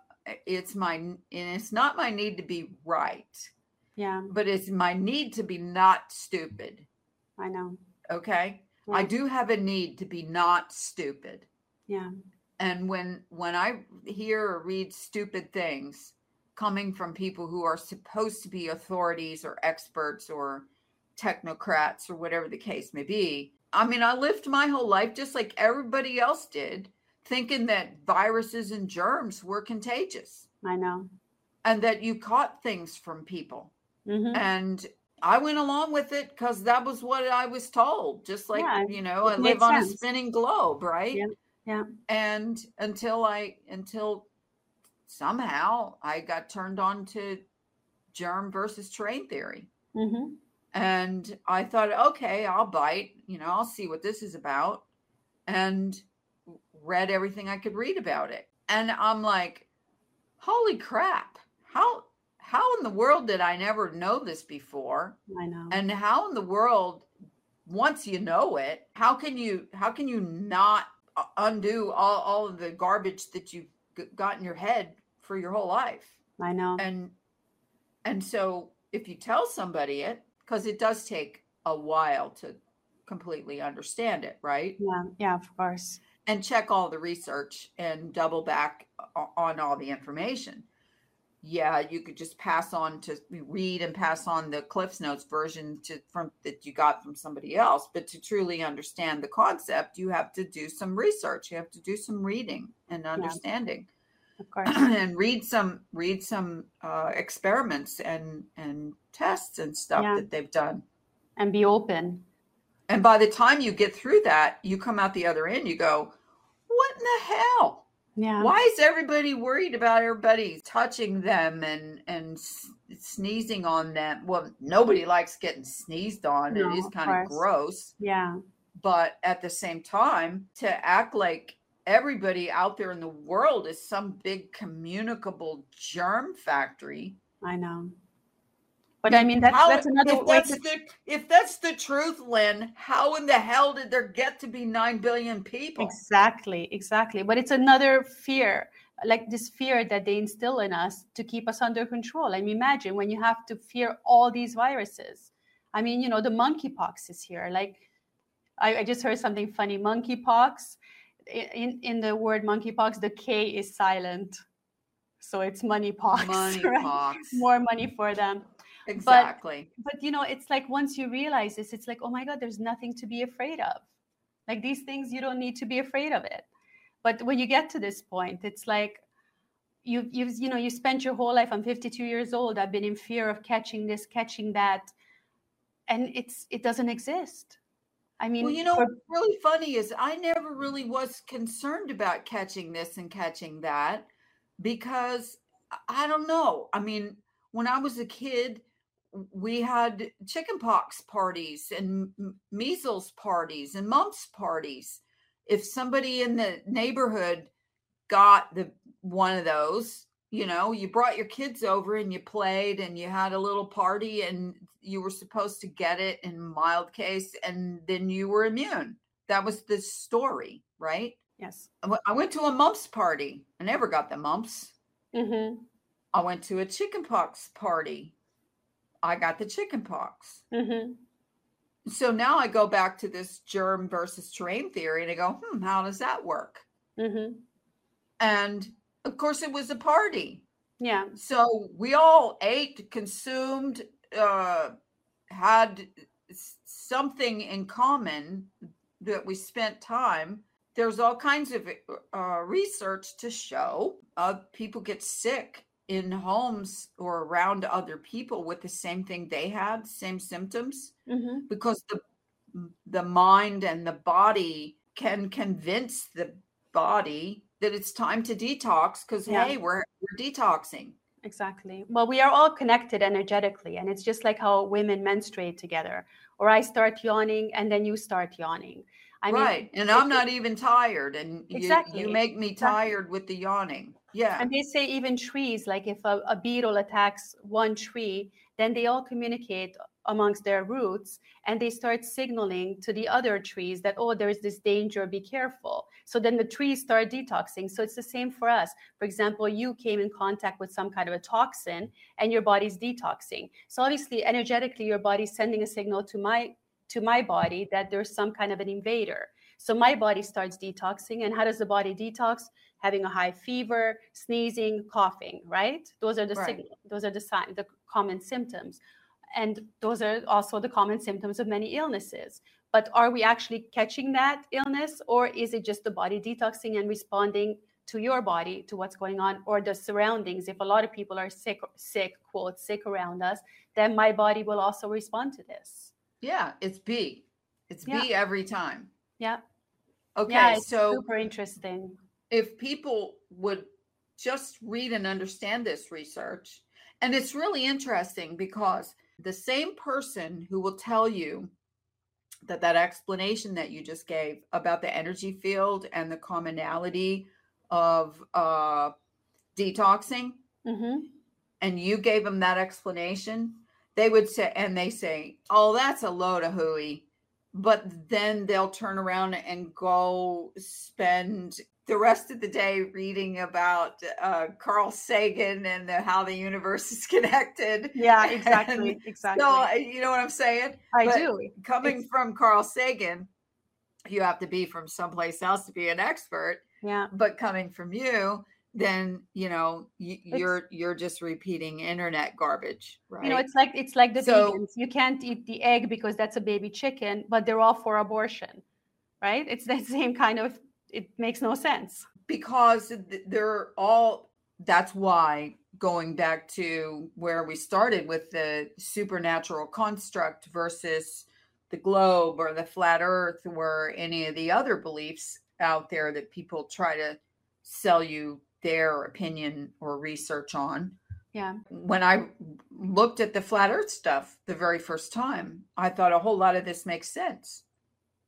it's my and it's not my need to be right, Yeah. but it's my need to be not stupid. I know. Okay, I do have a need to be not stupid. Yeah. And when when I hear or read stupid things coming from people who are supposed to be authorities or experts or technocrats or whatever the case may be, I mean, I lived my whole life just like everybody else did, thinking that viruses and germs were contagious I know. and that you caught things from people. hmm And I went along with it because that was what I was told. Just like, Yeah, you know, I live on a spinning globe, right? Yeah, yeah. And until I, until somehow I got turned on to germ versus terrain theory. hmm And I thought, okay, I'll bite, you know, I'll see what this is about. And read everything I could read about it. And I'm like, holy crap. How how in the world did I never know this before? I know. And how in the world once you know it, how can you how can you not uh, undo all, all of the garbage that you've got in your head for your whole life? I know. and and so if you tell somebody it because it does take a while to completely understand it right Yeah. Yeah. Of course. and check all the research and double back on all the information yeah you could just pass on to read and pass on the cliffs notes version to from that you got from somebody else but to truly understand the concept you have to do some research you have to do some reading and understanding Of course. (clears throat) and read some read some uh, experiments and and tests and stuff Yeah. that they've done. and be open. And by the time you get through that, you come out the other end. You go, "What in the hell? Yeah. Why is everybody worried about everybody touching them and and sneezing on them? Well, nobody likes getting sneezed on. No, it is kind of course. gross. Yeah. but at the same time to act like everybody out there in the world is some big communicable germ factory I know. But I mean, that's How- that's another if that's to. the if that's the truth lynn how in the hell did there get to be 9 billion people Exactly. Exactly. But it's another fear, like this fear that they instill in us to keep us under control. I mean, imagine when you have to fear all these viruses. I mean, you know, the monkeypox is here. Like, I, I just heard something funny. Monkeypox. In in the word monkeypox, the K is silent, so it's moneypox. money (laughs) right? pox More money for them. Exactly. but you know it's like once you realize this it's like oh my god there's nothing to be afraid of. Like these things you don't need to be afraid of it. But when you get to this point it's like you you you know you spent your whole life i'm 52 years old i've been in fear of catching this catching that and it's it doesn't exist. I mean well you know for- what's really funny is i never really was concerned about catching this and catching that because i don't know. I mean when i was a kid we had chickenpox parties and measles parties and mumps parties. If somebody in the neighborhood got the one of those you know you brought your kids over and you played and you had a little party and you were supposed to get it in mild case and then you were immune. That was the story right? Yes. I went to a mumps party. I never got the mumps. Hmm i went to a chickenpox party i got the chickenpox hmm so now i go back to this germ versus terrain theory and i go hmm how does that work? Hmm and of course it was a party. Yeah. So we all ate consumed uh had something in common that we spent time. There's all kinds of uh, research to show uh, people get sick in homes or around other people with the same thing they had same symptoms hmm because the the mind and the body can convince the body that it's time to detox because Yeah. hey, we're we're detoxing. Exactly. Well, we are all connected energetically, and it's just like how women menstruate together. Or I start yawning, and then you start yawning. I mean, right. And I'm not even tired. And you, Exactly, you make me exactly. tired with the yawning. Yeah. And they say even trees, like if a, a beetle attacks one tree, then they all communicate amongst their roots and they start signaling to the other trees that, oh, there's this danger, be careful. So then the trees start detoxing. So it's the same for us. For example, you came in contact with some kind of a toxin and your body's detoxing. So obviously, energetically, your body's sending a signal to my to my body that there's some kind of an invader. So my body starts detoxing. And how does the body detox? Having a high fever, sneezing, coughing, right? Those are the Right. signal, those are the sign, the common symptoms. And those are also the common symptoms of many illnesses. But are we actually catching that illness, or is it just the body detoxing and responding to your body to what's going on, or the surroundings? If a lot of people are sick, sick, quote, sick around us, then my body will also respond to this. Yeah. It's B. It's Yeah. B every time. Yeah. Okay. yeah, it's so super interesting. if people would just read and understand this research, and it's really interesting because the same person who will tell you that that explanation that you just gave about the energy field and the commonality of uh, detoxing, hmm and you gave them that explanation, they would say, and they say, "Oh, that's a load of hooey," but then they'll turn around and go spend the rest of the day reading about uh, Carl Sagan and the, how the universe is (laughs) connected. Yeah, And exactly, exactly. So uh, you know what I'm saying? I but do. Coming It's- from Carl Sagan, you have to be from someplace else to be an expert Yeah, but coming from you then you know y- you're you're just repeating internet garbage right you know, it's like it's like the So- vegans. You can't eat the egg because that's a baby chicken, but they're all for abortion, right? It's the (laughs) same kind of. It makes no sense. because they're all that's why going back to where we started with the supernatural construct versus the globe or the flat earth or any of the other beliefs out there that people try to sell you their opinion or research on Yeah. when I looked at the flat earth stuff the very first time, I thought a whole lot of this makes sense.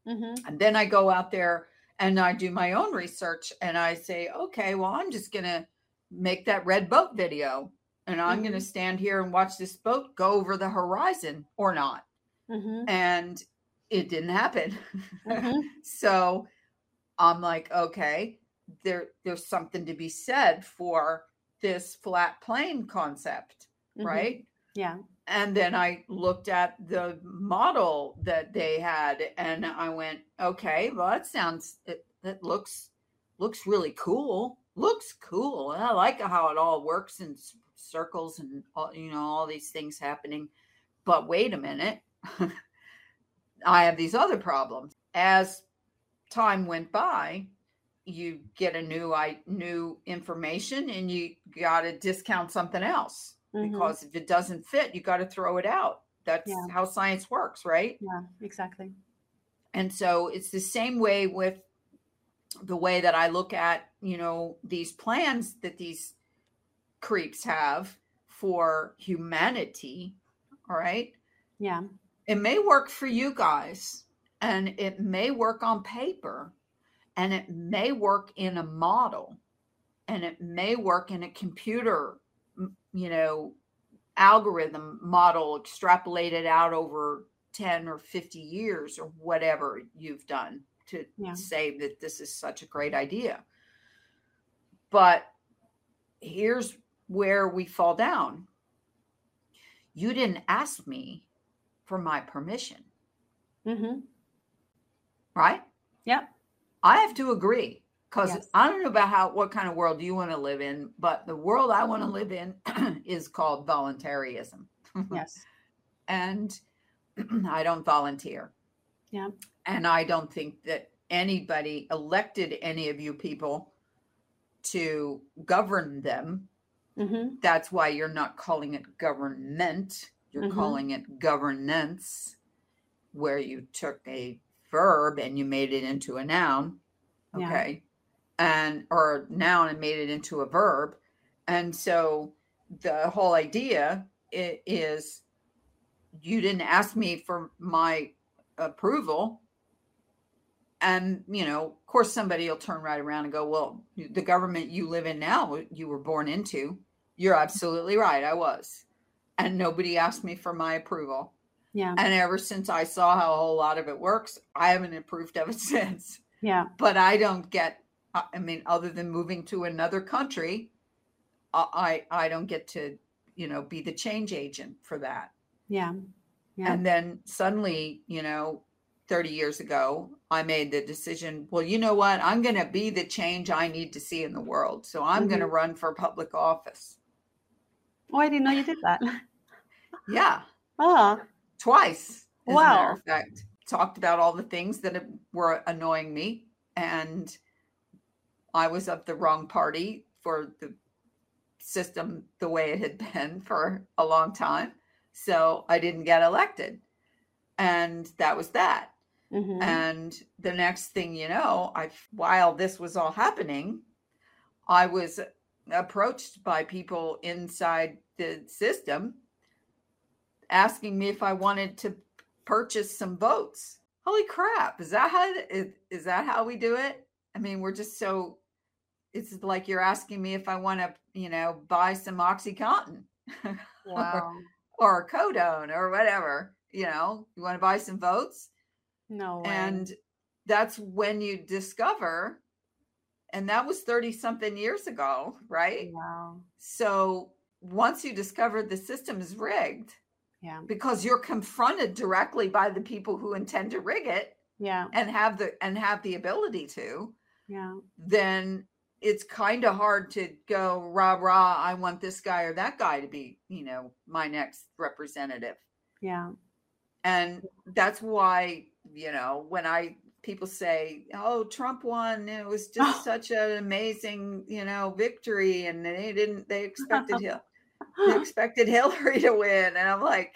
hmm And then I go out there and I do my own research and I say, okay, well, I'm just going to make that red boat video and I'm going to stand here and watch this boat go over the horizon or not. hmm And it didn't happen. (laughs) Mhm. so I'm like, okay, there there's something to be said for this flat plane concept, Mhm. right? Yeah. and then I looked at the model that they had, and I went, okay, well, that sounds it. That looks looks really cool. Looks cool. I like how it all works in circles and all, you know all these things happening. But wait a minute, (laughs) I have these other problems. As time went by, you get a new I new information, and you got to discount something else Mhm. because if it doesn't fit, you got to throw it out. That's Yeah. how science works, right? Yeah. Exactly. And so it's the same way with the way that I look at, you know, these plans that these creeps have for humanity. All right. Yeah. It may work for you guys and it may work on paper and it may work in a model and it may work in a computer, you know, algorithm model extrapolated out over 10 or 50 years or whatever you've done to Yeah. say that this is such a great idea. But here's where we fall down. You didn't ask me for my permission, hmm right? Yep. I have to agree because Yes. I don't know about how what kind of world you want to live in, but the world I want to live in (clears throat) is called voluntarism. Yes. (laughs) and (clears throat) I don't volunteer. Yeah. And I don't think that anybody elected any of you people to govern them. hmm That's why you're not calling it government, you're Mhm. calling it governance, where you took a verb and you made it into a noun. Yeah. Okay. and or noun and made it into a verb. And so the whole idea is you didn't ask me for my approval and you know of course somebody will turn right around and go well the government you live in now you were born into you're absolutely right i was and nobody asked me for my approval yeah and ever since i saw how a whole lot of it works i haven't approved of it since yeah but i don't get i mean other than moving to another country i i don't get to you know be the change agent for that yeah yeah and then suddenly you know 30 years ago, I made the decision, well, you know what? I'm going to be the change I need to see in the world. So I'm mm-hmm. going to run for public office. Oh, I didn't know you did that. yeah. Oh. (laughs) Twice. wow. In fact, talked about all the things that were annoying me. And I was of the wrong party for the system the way it had (laughs) been for a long time. So I didn't get elected. And that was that. Mm-hmm. And the next thing you know, I while this was all happening, I was approached by people inside the system asking me if I wanted to purchase some votes. Holy crap, is that how is, is that how we do it? I mean, we're just so it's like you're asking me if I want to, you know, buy some OxyContin. (laughs) Wow. or, or Codone or whatever, you know, you want to buy some votes? No way. And that's when you discover, and that was 30 something years ago, right? Wow. So once you discover the system is rigged, yeah, because you're confronted directly by the people who intend to rig it, yeah, and have the and have the ability to, yeah, then it's kind of hard to go rah rah. I want this guy or that guy to be, you know, my next representative. Yeah, and that's why you know, when I people say, "Oh, Trump won," it was just oh. (laughs) such an amazing, you know, victory, and they didn't. They expected (laughs) him. Expected Hillary to win, and I'm like,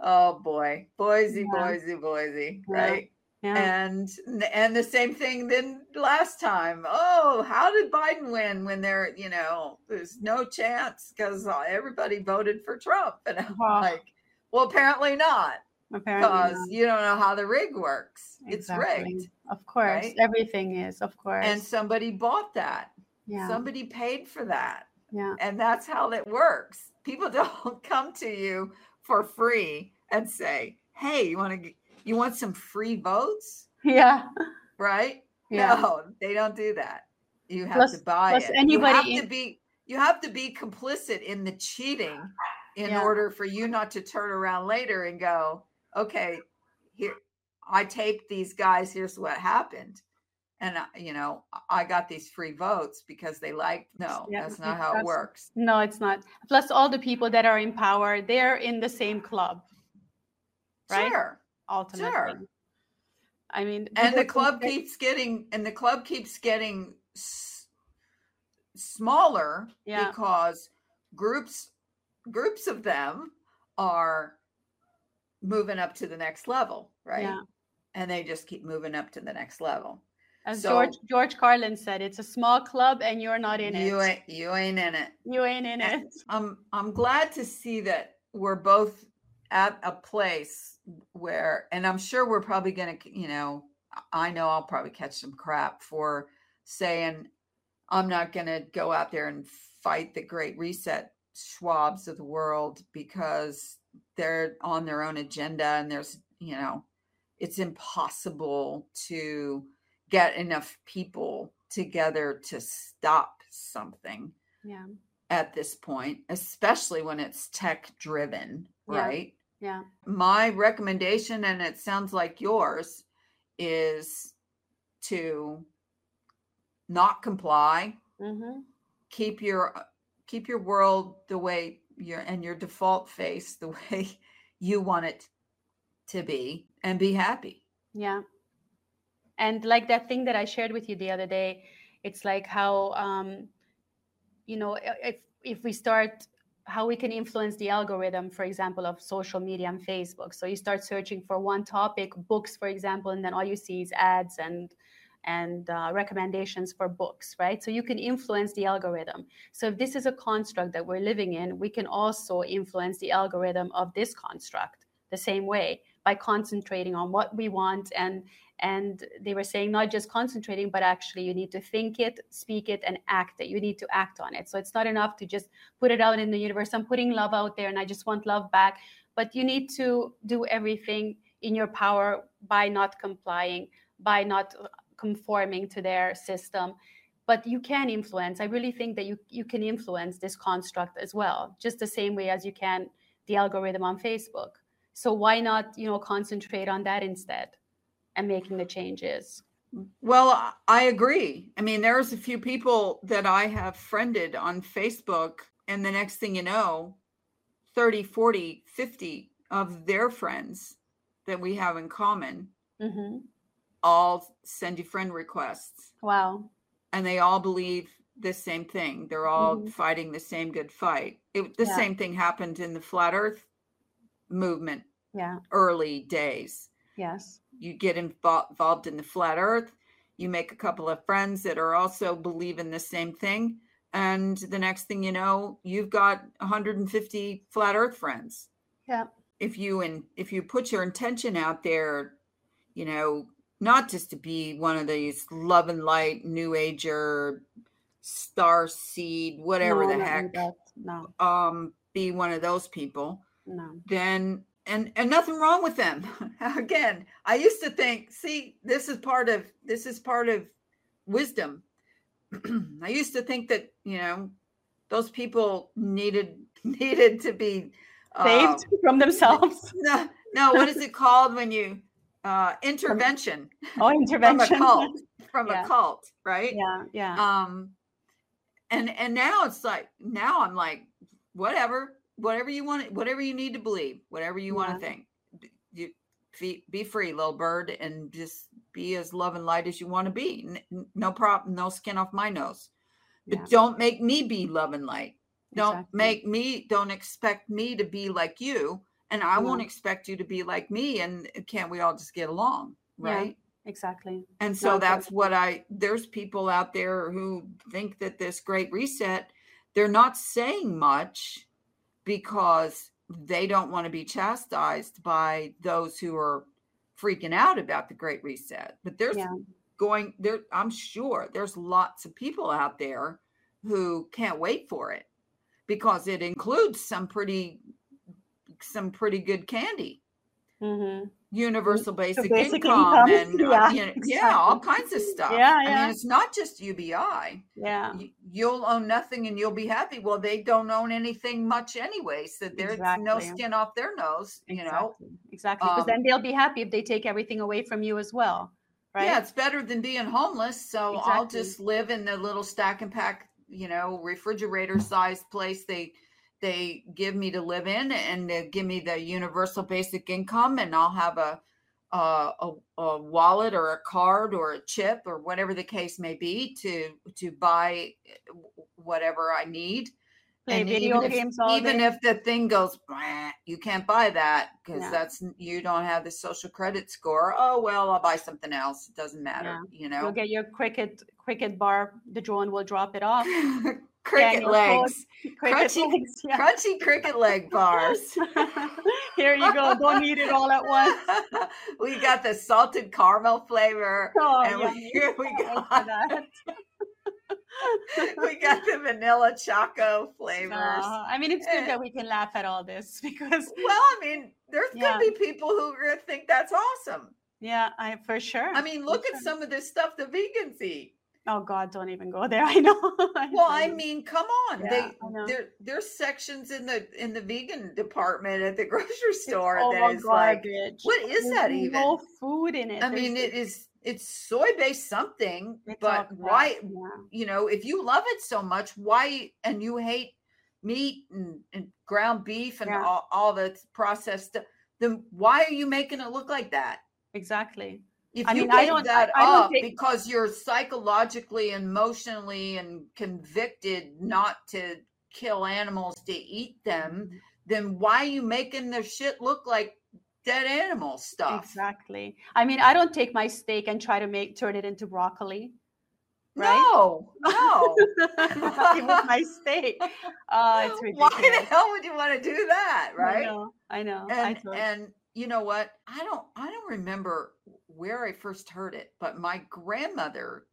"Oh boy, Boise, yeah. Boise, Boise," right? Yeah. And and the same thing then last time. Oh, how did Biden win when there, you know, there's no chance because everybody voted for Trump, and I'm like, well, apparently not because you don't know how the rig works. Exactly. It's rigged. Of course. Right? Everything is, of course. And somebody bought that. Yeah. Somebody paid for that. Yeah. And that's how it works. People (laughs) don't come to you for free and say, "Hey, you want to you want some free votes?" (laughs) Yeah. Right? Yeah. No, they don't do that. You have plus, to buy it. Anybody you have to be you have to be complicit in the cheating in yeah. order for you not to turn around later and go, okay, here I taped these guys. Here's what happened. And you know, I got these free votes because they liked. No, yeah, that's not how it works. No, it's not. Plus, all the people that are in power, they're in the same club, right? Sure. Ultimately. Sure. I mean, and the club keeps getting, and the club keeps getting s- smaller yeah. because groups groups of them are moving up to the next level, right? Yeah. And they just keep moving up to the next level. As so, George George Carlin said, it's a small club and you're not in you it. Ain't, you ain't in it. You ain't in and it. (laughs) I'm I'm glad to see that we're both at a place where and I'm sure we're probably gonna, you know, I know I'll probably catch some crap for saying I'm not gonna go out there and fight the great reset Schwabs of the world because they're on their own agenda and there's you know it's impossible to get enough people together to stop something yeah at this point especially when it's tech driven yeah. right yeah my recommendation and it sounds like yours is to not comply mm-hmm. keep your keep your world the way your and your default face the (laughs) way you want it to be and be happy. Yeah. And like that thing that I shared with you the other day, it's like how um you know if if we start how we can influence the algorithm for example of social media and facebook so you start searching for one topic books for example and then all you see is ads and and uh, recommendations for books, right? So you can influence the algorithm. So if this is a construct that we're living in, we can also influence the algorithm of this construct the same way by concentrating on what we want and and they were saying not just concentrating but actually you need to think it speak it and act it. You need to act on it. So it's not enough to just put it out in the universe. I'm putting love out there and i just want love back. But you need to do everything in your power by not complying by not uh, conforming to their system. But you can influence. I really think that you you can influence this construct as well just the same way as you can the algorithm on facebook so why not you know concentrate on that instead and making the changes well i agree i mean there's a few people that i have friended on facebook and the next thing you know 30 40 50 of their friends that we have in common mm-hmm. all send you friend requests wow and they all believe the same thing they're all mm-hmm. fighting the same good fight it, the yeah. same thing happened in the flat earth movement yeah. early days. Yes. You get involved in the flat earth you make a couple of friends that are also believe in the same thing and the next thing you know you've got 150 flat earth friends. Yeah. If you and if you put your intention out there you know not just to be one of these love and light new ager star seed whatever no, the heck no. um be one of those people no. Then and and nothing wrong with them. (laughs) Again i used to think see this is part of this is part of wisdom. (clears throat) I used to think that you know those people needed (laughs) needed to be saved uh, from themselves? (laughs) No no what is it called when you uh intervention? Oh intervention from a cult from yeah. a cult right? Yeah yeah. Um and and now it's like now i'm like whatever whatever you want, whatever you need to believe, whatever you yeah. want to think. You be free, little bird, and just be as love and light as you want to be. No problem, no skin off my nose. But yeah. don't make me be love and light. Don't exactly. make me. Don't expect me to be like you, and I yeah. won't mm. expect you to be like me. And can't we all just get along, right? exactly and so no, that's what i there's people out there who think that this great reset they're not saying much because they don't want to be chastised by those who are freaking out about the great reset. But there's yeah. going there i'm sure there's lots of people out there who can't wait for it because it includes some pretty some pretty good candy. Mm-hmm universal basic, basic income, income, (laughs) and uh, yeah, you know, exactly. yeah, all kinds of stuff. Yeah, yeah. I mean, it's not just UBI. Yeah, you'll own nothing and you'll be happy. Well, they don't own anything much anyway, so there's exactly. no skin off their nose. You exactly. know, exactly. Because um, then they'll be happy if they take everything away from you as well. Right? Yeah, it's better than being homeless. So. I'll just live in the little stack and pack, you know, refrigerator sized place they they give me to live in and they give me the universal basic income and I'll have a, a, a, a wallet or a card or a chip or whatever the case may be to to buy uh, whatever I need. Play and video even games if, all even day. if the thing goes, you can't buy that because no. that's you don't have the social credit score. Oh well, I'll buy something else. It doesn't matter, yeah. you know. You'll get your cricket cricket bar. The drone will drop it off. (laughs) cricket legs, (laughs) cricket crunchy, legs, yeah. crunchy cricket leg (laughs) bars. (laughs) Here you go. Don't eat it all at once. we got the salted caramel flavor, oh, and yeah, we, we got we got the vanilla choco flavors. Uh, I mean, it's good and, that we can laugh at all this because. Well, I mean, there's yeah. going to be people who are going to think that's awesome. Yeah, I for sure. I mean, look for at sure. some of this stuff the vegans eat. Oh God, don't even go there. (laughs) I know. (laughs) well, I mean, come on. Yeah, they there there's sections in the in the vegan department at the (laughs) grocery store it's that is garbage. like what is There's that even? No food in it. I There's mean, it is it's soy based something, but why yeah. you know, if you love it so much, why and you hate meat and, and ground beef and Yeah. all, all the processed stuff, then why are you making it look like that? Exactly. If I you mean, I don't- that I- I don't up think- because you're psychologically, emotionally, and convicted not to kill animals to eat them, then why are you making their shit look like dead animal stuff. Exactly. I mean, I don't take my steak and try to make turn it into broccoli. Right? No, (laughs) no. with my steak. Uh, (laughs) it's ridiculous. Why the hell would you want to do that, right? I know. I know. And I totally- and you know what? I don't I don't remember where I first heard it, but my grandmother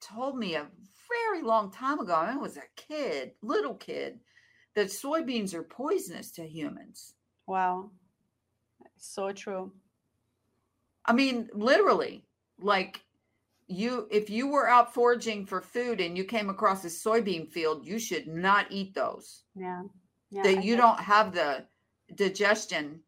told me a very long time ago. I was a kid, little kid, that soybeans are poisonous to humans. wow. So true. I mean, literally, like you if you were out foraging for food and you came across a soybean field, you should not eat those. Yeah. Yeah. that you don't have the digestion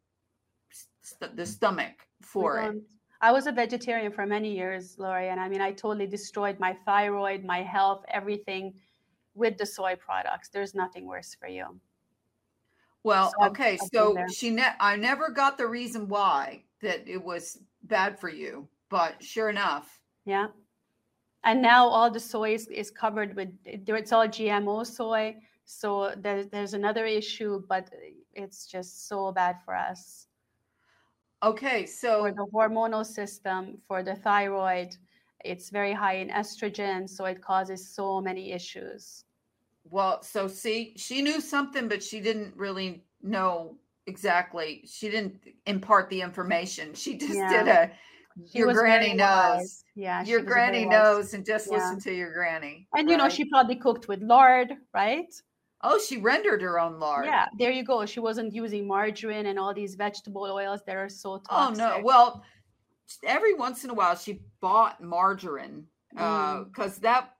st- the stomach for it. Um, I was a vegetarian for many years, Lori, and I mean, I totally destroyed my thyroid, my health, everything with the soy products. There's nothing worse for you. Well, So I've- okay, I've so she ne- I never got the reason why that it was bad for you, but sure enough, Yeah. And now all the soy is, is covered with it's all GMO soy. So there, there's another issue, but it's just so bad for us. Okay, so For the hormonal system, for the thyroid, it's very high in estrogen, so it causes so many issues. well, so see, she knew something, but she didn't really know exactly. She didn't impart the information. She just Yeah. did a She your granny knows. Yeah, Your granny knows, and just Yeah. listen to your granny. And you know, she probably cooked with lard, right? Oh, she rendered her own lard. Yeah, there you go. She wasn't using margarine and all these vegetable oils that are so toxic. Oh no! Well, every once in a while she bought margarine Mm. because that,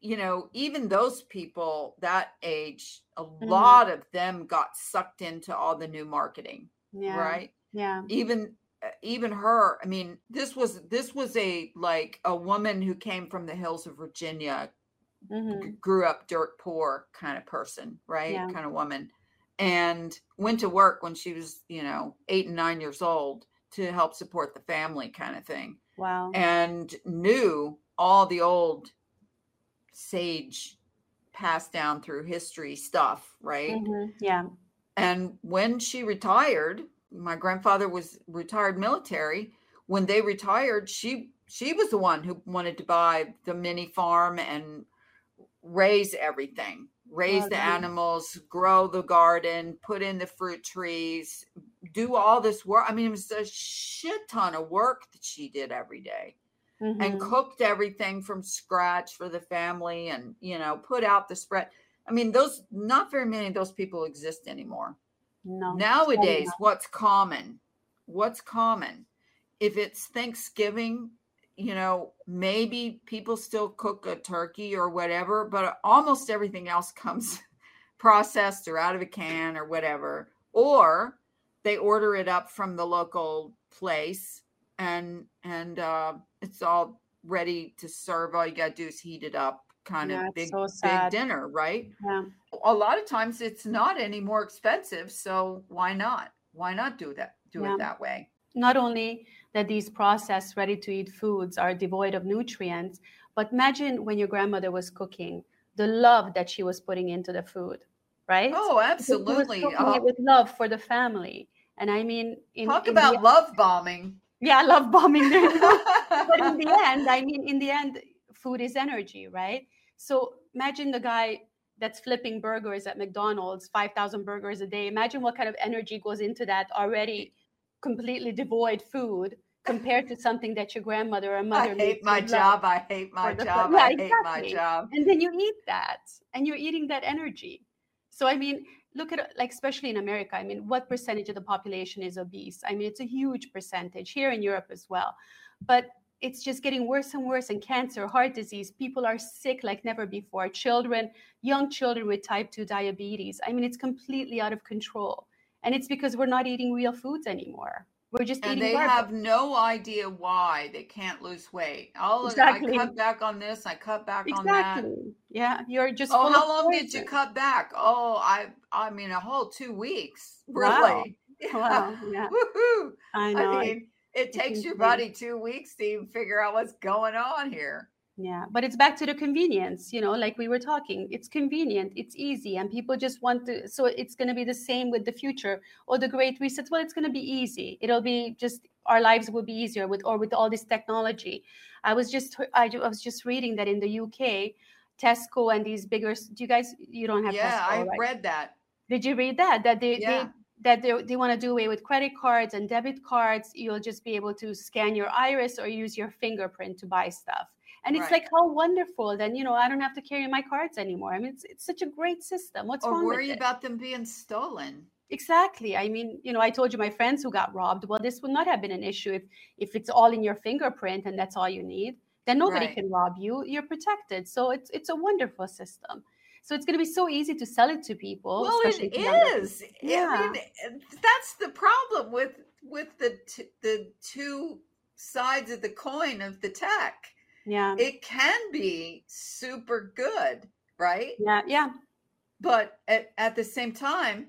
you know, even those people that age, a Mm-hmm. lot of them got sucked into all the new marketing, yeah, right? yeah, Even uh, even her. I mean, this was this was a like a woman who came from the hills of Virginia, hmm g- grew up dirt poor kind of person, right? Yeah. Kind of woman. And went to work when she was, you know, eight and nine years old to help support the family kind of thing. wow, And knew all the old sage passed down through history stuff, right? Mhm, yeah, And when she retired, my grandfather was retired military. When they retired, she she was the one who wanted to buy the mini farm and raise everything, raise the animals, grow the garden, put in the fruit trees, do all this work. I mean, it was a shit ton of work that she did every day and mhm, cooked everything from scratch for the family and you know put out the spread. I mean those not very many of those people exist anymore. No, nowadays what's common? What's common? If it's thanksgiving you know maybe people still cook a turkey or whatever but almost everything else (laughs) comes processed or out of a can or whatever or they order it up from the local place and and uh it's all ready to serve. All you gotta do is heat it up kind Yeah, of big so big dinner right? Yeah, a lot of times it's not any more expensive so why not? Why not do that do Yeah. it that way? Not only that these processed ready to eat foods are devoid of nutrients. But imagine when your grandmother was cooking the love that she was putting into the food right? Oh absolutely. Uh, it with love for the family. And i mean in, talk in the- about love bombing. Yeah love bombing there you go. but in the end i mean in the end food is energy right? So imagine the guy that's flipping burgers at mcdonald's 5000 burgers a day. Imagine what kind of energy goes into that already completely devoid food compared to something that your grandmother or mother I hate my job. I hate my job. Yeah, (laughs) I hate my job. and then you eat that and you're eating that energy so i mean look at like especially in america i mean what percentage of the population is obese i mean it's a huge percentage here in europe as well but it's just getting worse and worse and cancer heart disease people are sick like never before children young children with type 2 diabetes i mean it's completely out of control and it's because we're not eating real foods anymore we're just And they garbage. have no idea why they can't lose weight. All Exactly. I cut back on this. I cut back on that. yeah you're just Oh, how long did you cut back? Oh, I I mean a whole two weeks. Wow. Really? (laughs) Wow, yeah. Woohoo. i know I mean, it takes your body two weeks to even figure out what's going on here. Yeah, but it's back to the convenience, you know, like we were talking. It's convenient, it's easy, and people just want to. So it's going to be the same with the future or the great reset. Well, it's going to be easy. It'll be just our lives will be easier with or with all this technology. I was just I, I was just reading that in the UK, Tesco and these bigger. Do you guys? You don't have. Yeah, Tesco, I right? read that. Did you read that? That they, Yeah. they that they, they want to do away with credit cards and debit cards. You'll just be able to scan your iris or use your fingerprint to buy stuff. And it's Right. like how wonderful. Then you know I don't have to carry my cards anymore. I mean, it's it's such a great system. What's Or wrong worry with it? about them being stolen. Exactly. I mean, you know, I told you my friends who got robbed. Well, this would not have been an issue if if it's all in your fingerprint and that's all you need. Then nobody Right. can rob you. You're protected. So it's it's a wonderful system. So it's going to be so easy to sell it to people. Well, it is. Yeah. I mean, that's the problem with with the t- the two sides of the coin of the tech. Yeah. It can be super good, right? Yeah. Yeah. But at, at the same time,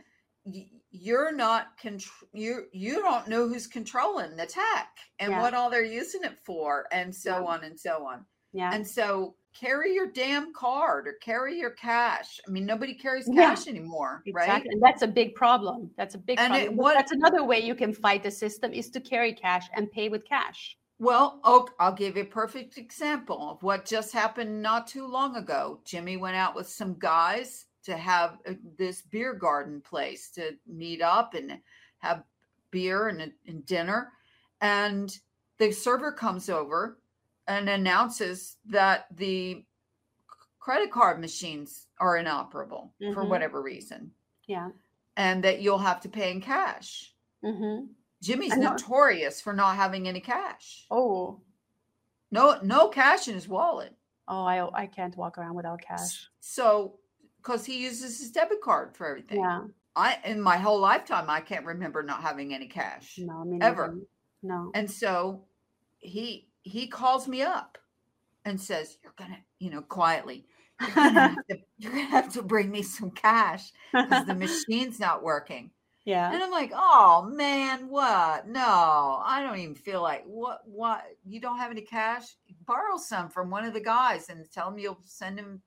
you're not contr- you you don't know who's controlling the tech and Yeah. what all they're using it for and so Yeah. on and so on. Yeah. And so carry your damn card or carry your cash. I mean, nobody carries Yeah. cash anymore, right? Exactly. And that's a big problem. That's a big And problem. But what- that's another way you can fight the system is to carry cash and pay with cash. Well, oh, I'll give you a perfect example of what just happened not too long ago. Jimmy went out with some guys to have uh, this beer garden place to meet up and have beer and, and dinner. And the server comes over and announces that the credit card machines are inoperable for Mhm. whatever reason Yeah. and that you'll have to pay in cash. hmm Jimmy's notorious for not having any cash. Oh. No, no cash in his wallet. Oh, I I can't walk around without cash. So, because he uses his debit card for everything. Yeah. I in my whole lifetime, I can't remember not having any cash. No, I mean Ever. No. And so he he calls me up and says, "You're gonna, you know, quietly, you're gonna have to, you're gonna have to bring me some cash because the (laughs) machine's not working." Yeah. And I'm like, "Oh man, what? No, I don't even feel like what? What? You don't have any cash? Borrow some from one of the guys and tell him you'll send him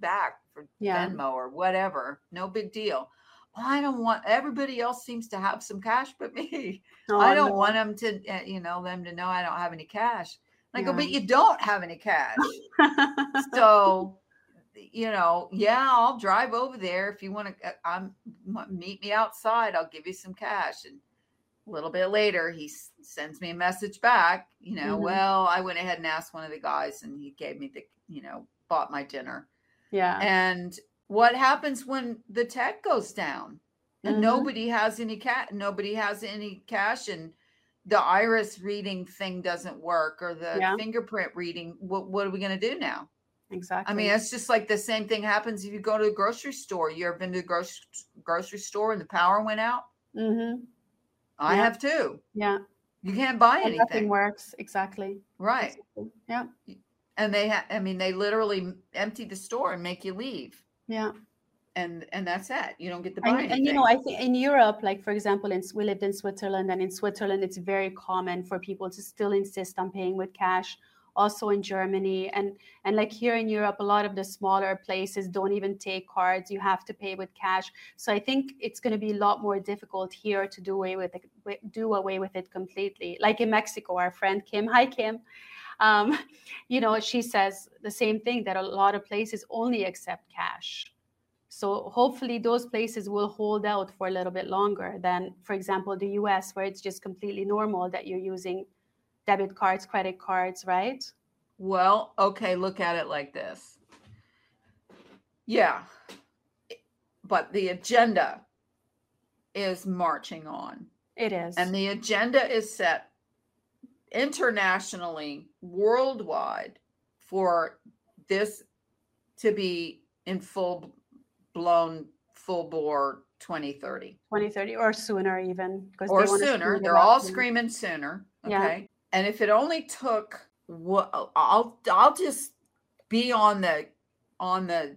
back for Yeah. Venmo or whatever. No big deal." I don't want. Everybody else seems to have some cash, but (laughs) me. Oh, I don't no. want them to, uh, you know, them to know I don't have any cash. And I go, Yeah. but you don't have any cash. (laughs) so, you know, yeah, I'll drive over there if you want to. I'm meet me outside. I'll give you some cash. And a little bit later, he s- sends me a message back. You know, Mhm. well, I went ahead and asked one of the guys, and he gave me the, you know, bought my dinner. yeah. And what happens when the tech goes down and Mhm. nobody has any cat nobody has any cash and the iris reading thing doesn't work or the Yeah. fingerprint reading what, what are we going to do now exactly. i mean it's just like the same thing happens if you go to the grocery store you ever been to the grocery, grocery store and the power went out Mm-hmm. i Yeah. have too Yeah. you can't buy And nothing anything works. Exactly. right Yeah. and they ha- i mean they literally empty the store and make you leave Yeah. and and that's it you don't get to buy And, anything and you know, I think in Europe, like for example, in we lived in Switzerland, and in Switzerland, it's very common for people to still insist on paying with cash. Also in Germany, and and like here in Europe, a lot of the smaller places don't even take cards. You have to pay with cash. So I think it's going to be a lot more difficult here to do away with it, do away with it completely. Like in Mexico, our friend Kim, hi Kim, um, you know, she says the same thing that a lot of places only accept cash. So hopefully those places will hold out for a little bit longer than, for example, the US, where it's just completely normal that you're using debit cards, credit cards, right? Well, okay, look at it like this. Yeah. But the agenda is marching on. It is. And the agenda is set internationally, worldwide, for this to be in full blown, full bore 2030 2030 or sooner even because or they sooner. They're all screaming sooner. Yeah. And if it only took I'll I'll just be on the on the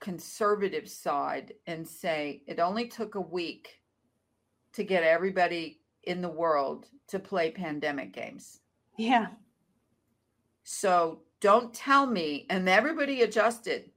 conservative side and say it only took a week to get everybody in the world to play pandemic games. Yeah. So don't tell me. And everybody adjusted.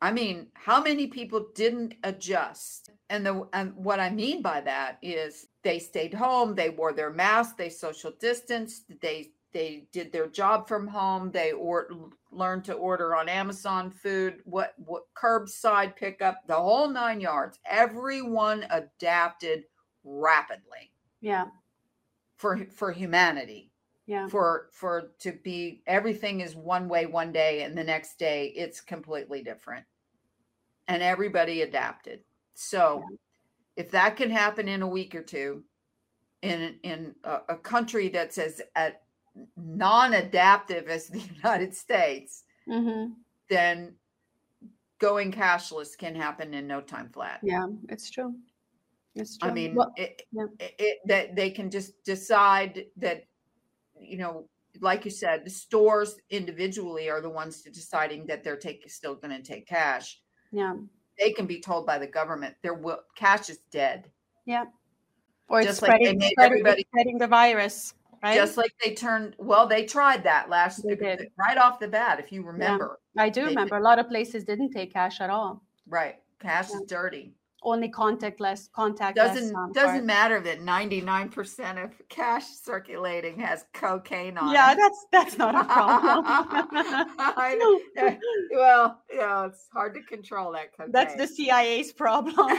I mean, how many people didn't adjust? And the and what I mean by that is they stayed home, they wore their mask, they social distanced, they they did their job from home, they or learned to order on Amazon food, what what curbside pickup, the whole nine yards. Everyone adapted rapidly. Yeah. For for humanity Yeah. for for to be everything is one way one day and the next day it's completely different and everybody adapted so if that can happen in a week or two in in a, a country that's as at non-adaptive as the (laughs) united states hmm then going cashless can happen in no time flat Yeah. It's true. It's true. I mean, Well, it, yeah. it, it- that they can just decide that, you know, like you said, the stores individually are the ones to deciding that they're taking still going to take cash. yeah. They can be told by the government their will cash is dead, Yeah. Or it's Just like they spreading, made spreading, everybody- spreading the virus, right? just like they turned. Well, they tried that last did. right off the bat, if you remember. I do remember a lot of places didn't take cash at all. Right, cash Yeah. is dirty. Only contactless, contactless. Doesn't um, doesn't matter that ninety nine percent of cash circulating has cocaine on Yeah, it. that's that's not a problem. (laughs) I. (laughs) Well, yeah, it's hard to control that cocaine. that's the CIA's problem. (laughs)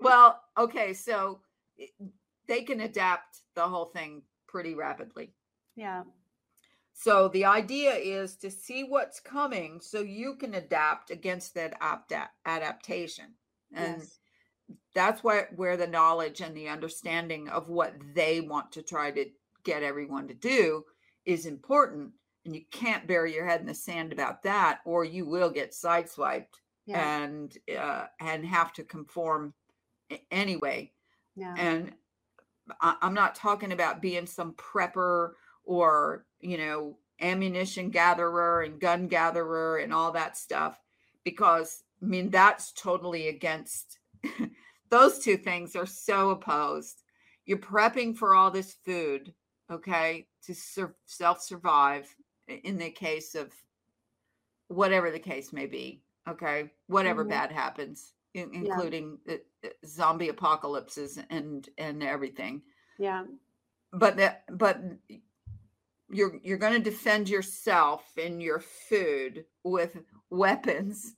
well, okay, so they can adapt the whole thing pretty rapidly. yeah, So the idea is to see what's coming so you can adapt against that apta- adaptation. And yes. that's where where the knowledge and the understanding of what they want to try to get everyone to do is important and you can't bury your head in the sand about that or you will get sideswiped yeah, and uh, and have to conform anyway yeah, and I, i'm not talking about being some prepper or you know ammunition gatherer and gun gatherer and all that stuff because i mean that's totally against (laughs) those two things are so opposed you're prepping for all this food okay to sur- self survive in the case of whatever the case may be okay whatever Mhm. bad happens in- Yeah. including uh, uh, zombie apocalypses and and everything yeah, but that but you're you're going to defend yourself and your food with weapons.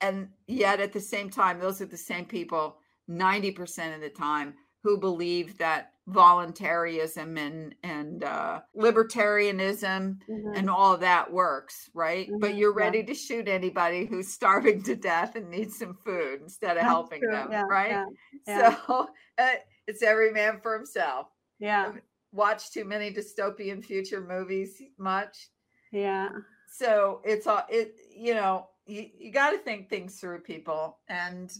And yet at the same time those are the same people 90% of the time who believe that voluntarism and and uh, libertarianism mhm, and all of that works right? But Mhm, you're yeah. ready to shoot anybody who's starving to death and needs some food instead of That's helping true, them yeah, right? Yeah, yeah. so (laughs) uh, it's every man for himself. Yeah, watch too many dystopian future movies much. Yeah, so it's all it you know you, you got to think things through people. And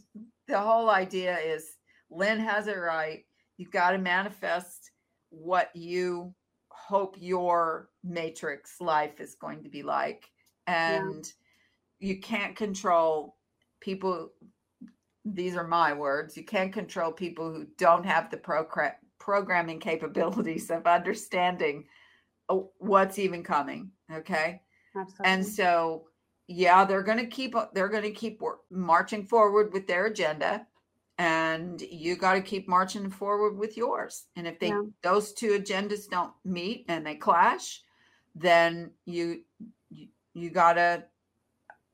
the whole idea is lynn has it right. You've got to manifest what you hope your matrix life is going to be like. And you can't control people these are my words you can't control people who don't have the procra- programming capabilities of understanding uh, what's even coming okay absolutely. and so yeah they're going to keep they're going to keep marching forward with their agenda and you got to keep marching forward with yours and if they Yeah. those two agendas don't meet and they clash then you you, you got to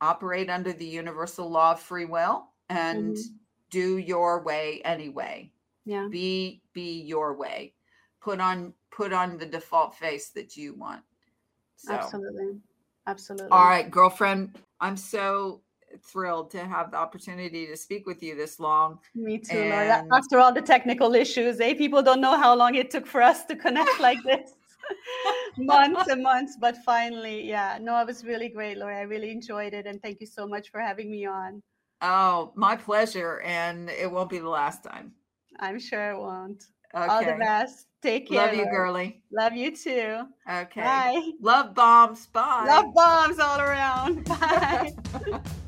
operate under the universal law of free will and Mhm. do your way anyway yeah, be be your way put on put on the default face that you want so absolutely, absolutely. all right girlfriend i'm so thrilled to have the opportunity to speak with you this long Me too, Lori. After all the technical issues, eh? People don't know how long it took for us to connect (laughs) like this. (laughs) months and months, but finally, yeah. No, it was really great, Lori. I really enjoyed it, and thank you so much for having me on. oh my pleasure and it won't be the last time I'm sure it won't. okay All the best. Take care. love you girly Love you too. okay Bye. love bombs bye Love bombs all around. (laughs) Bye. (laughs)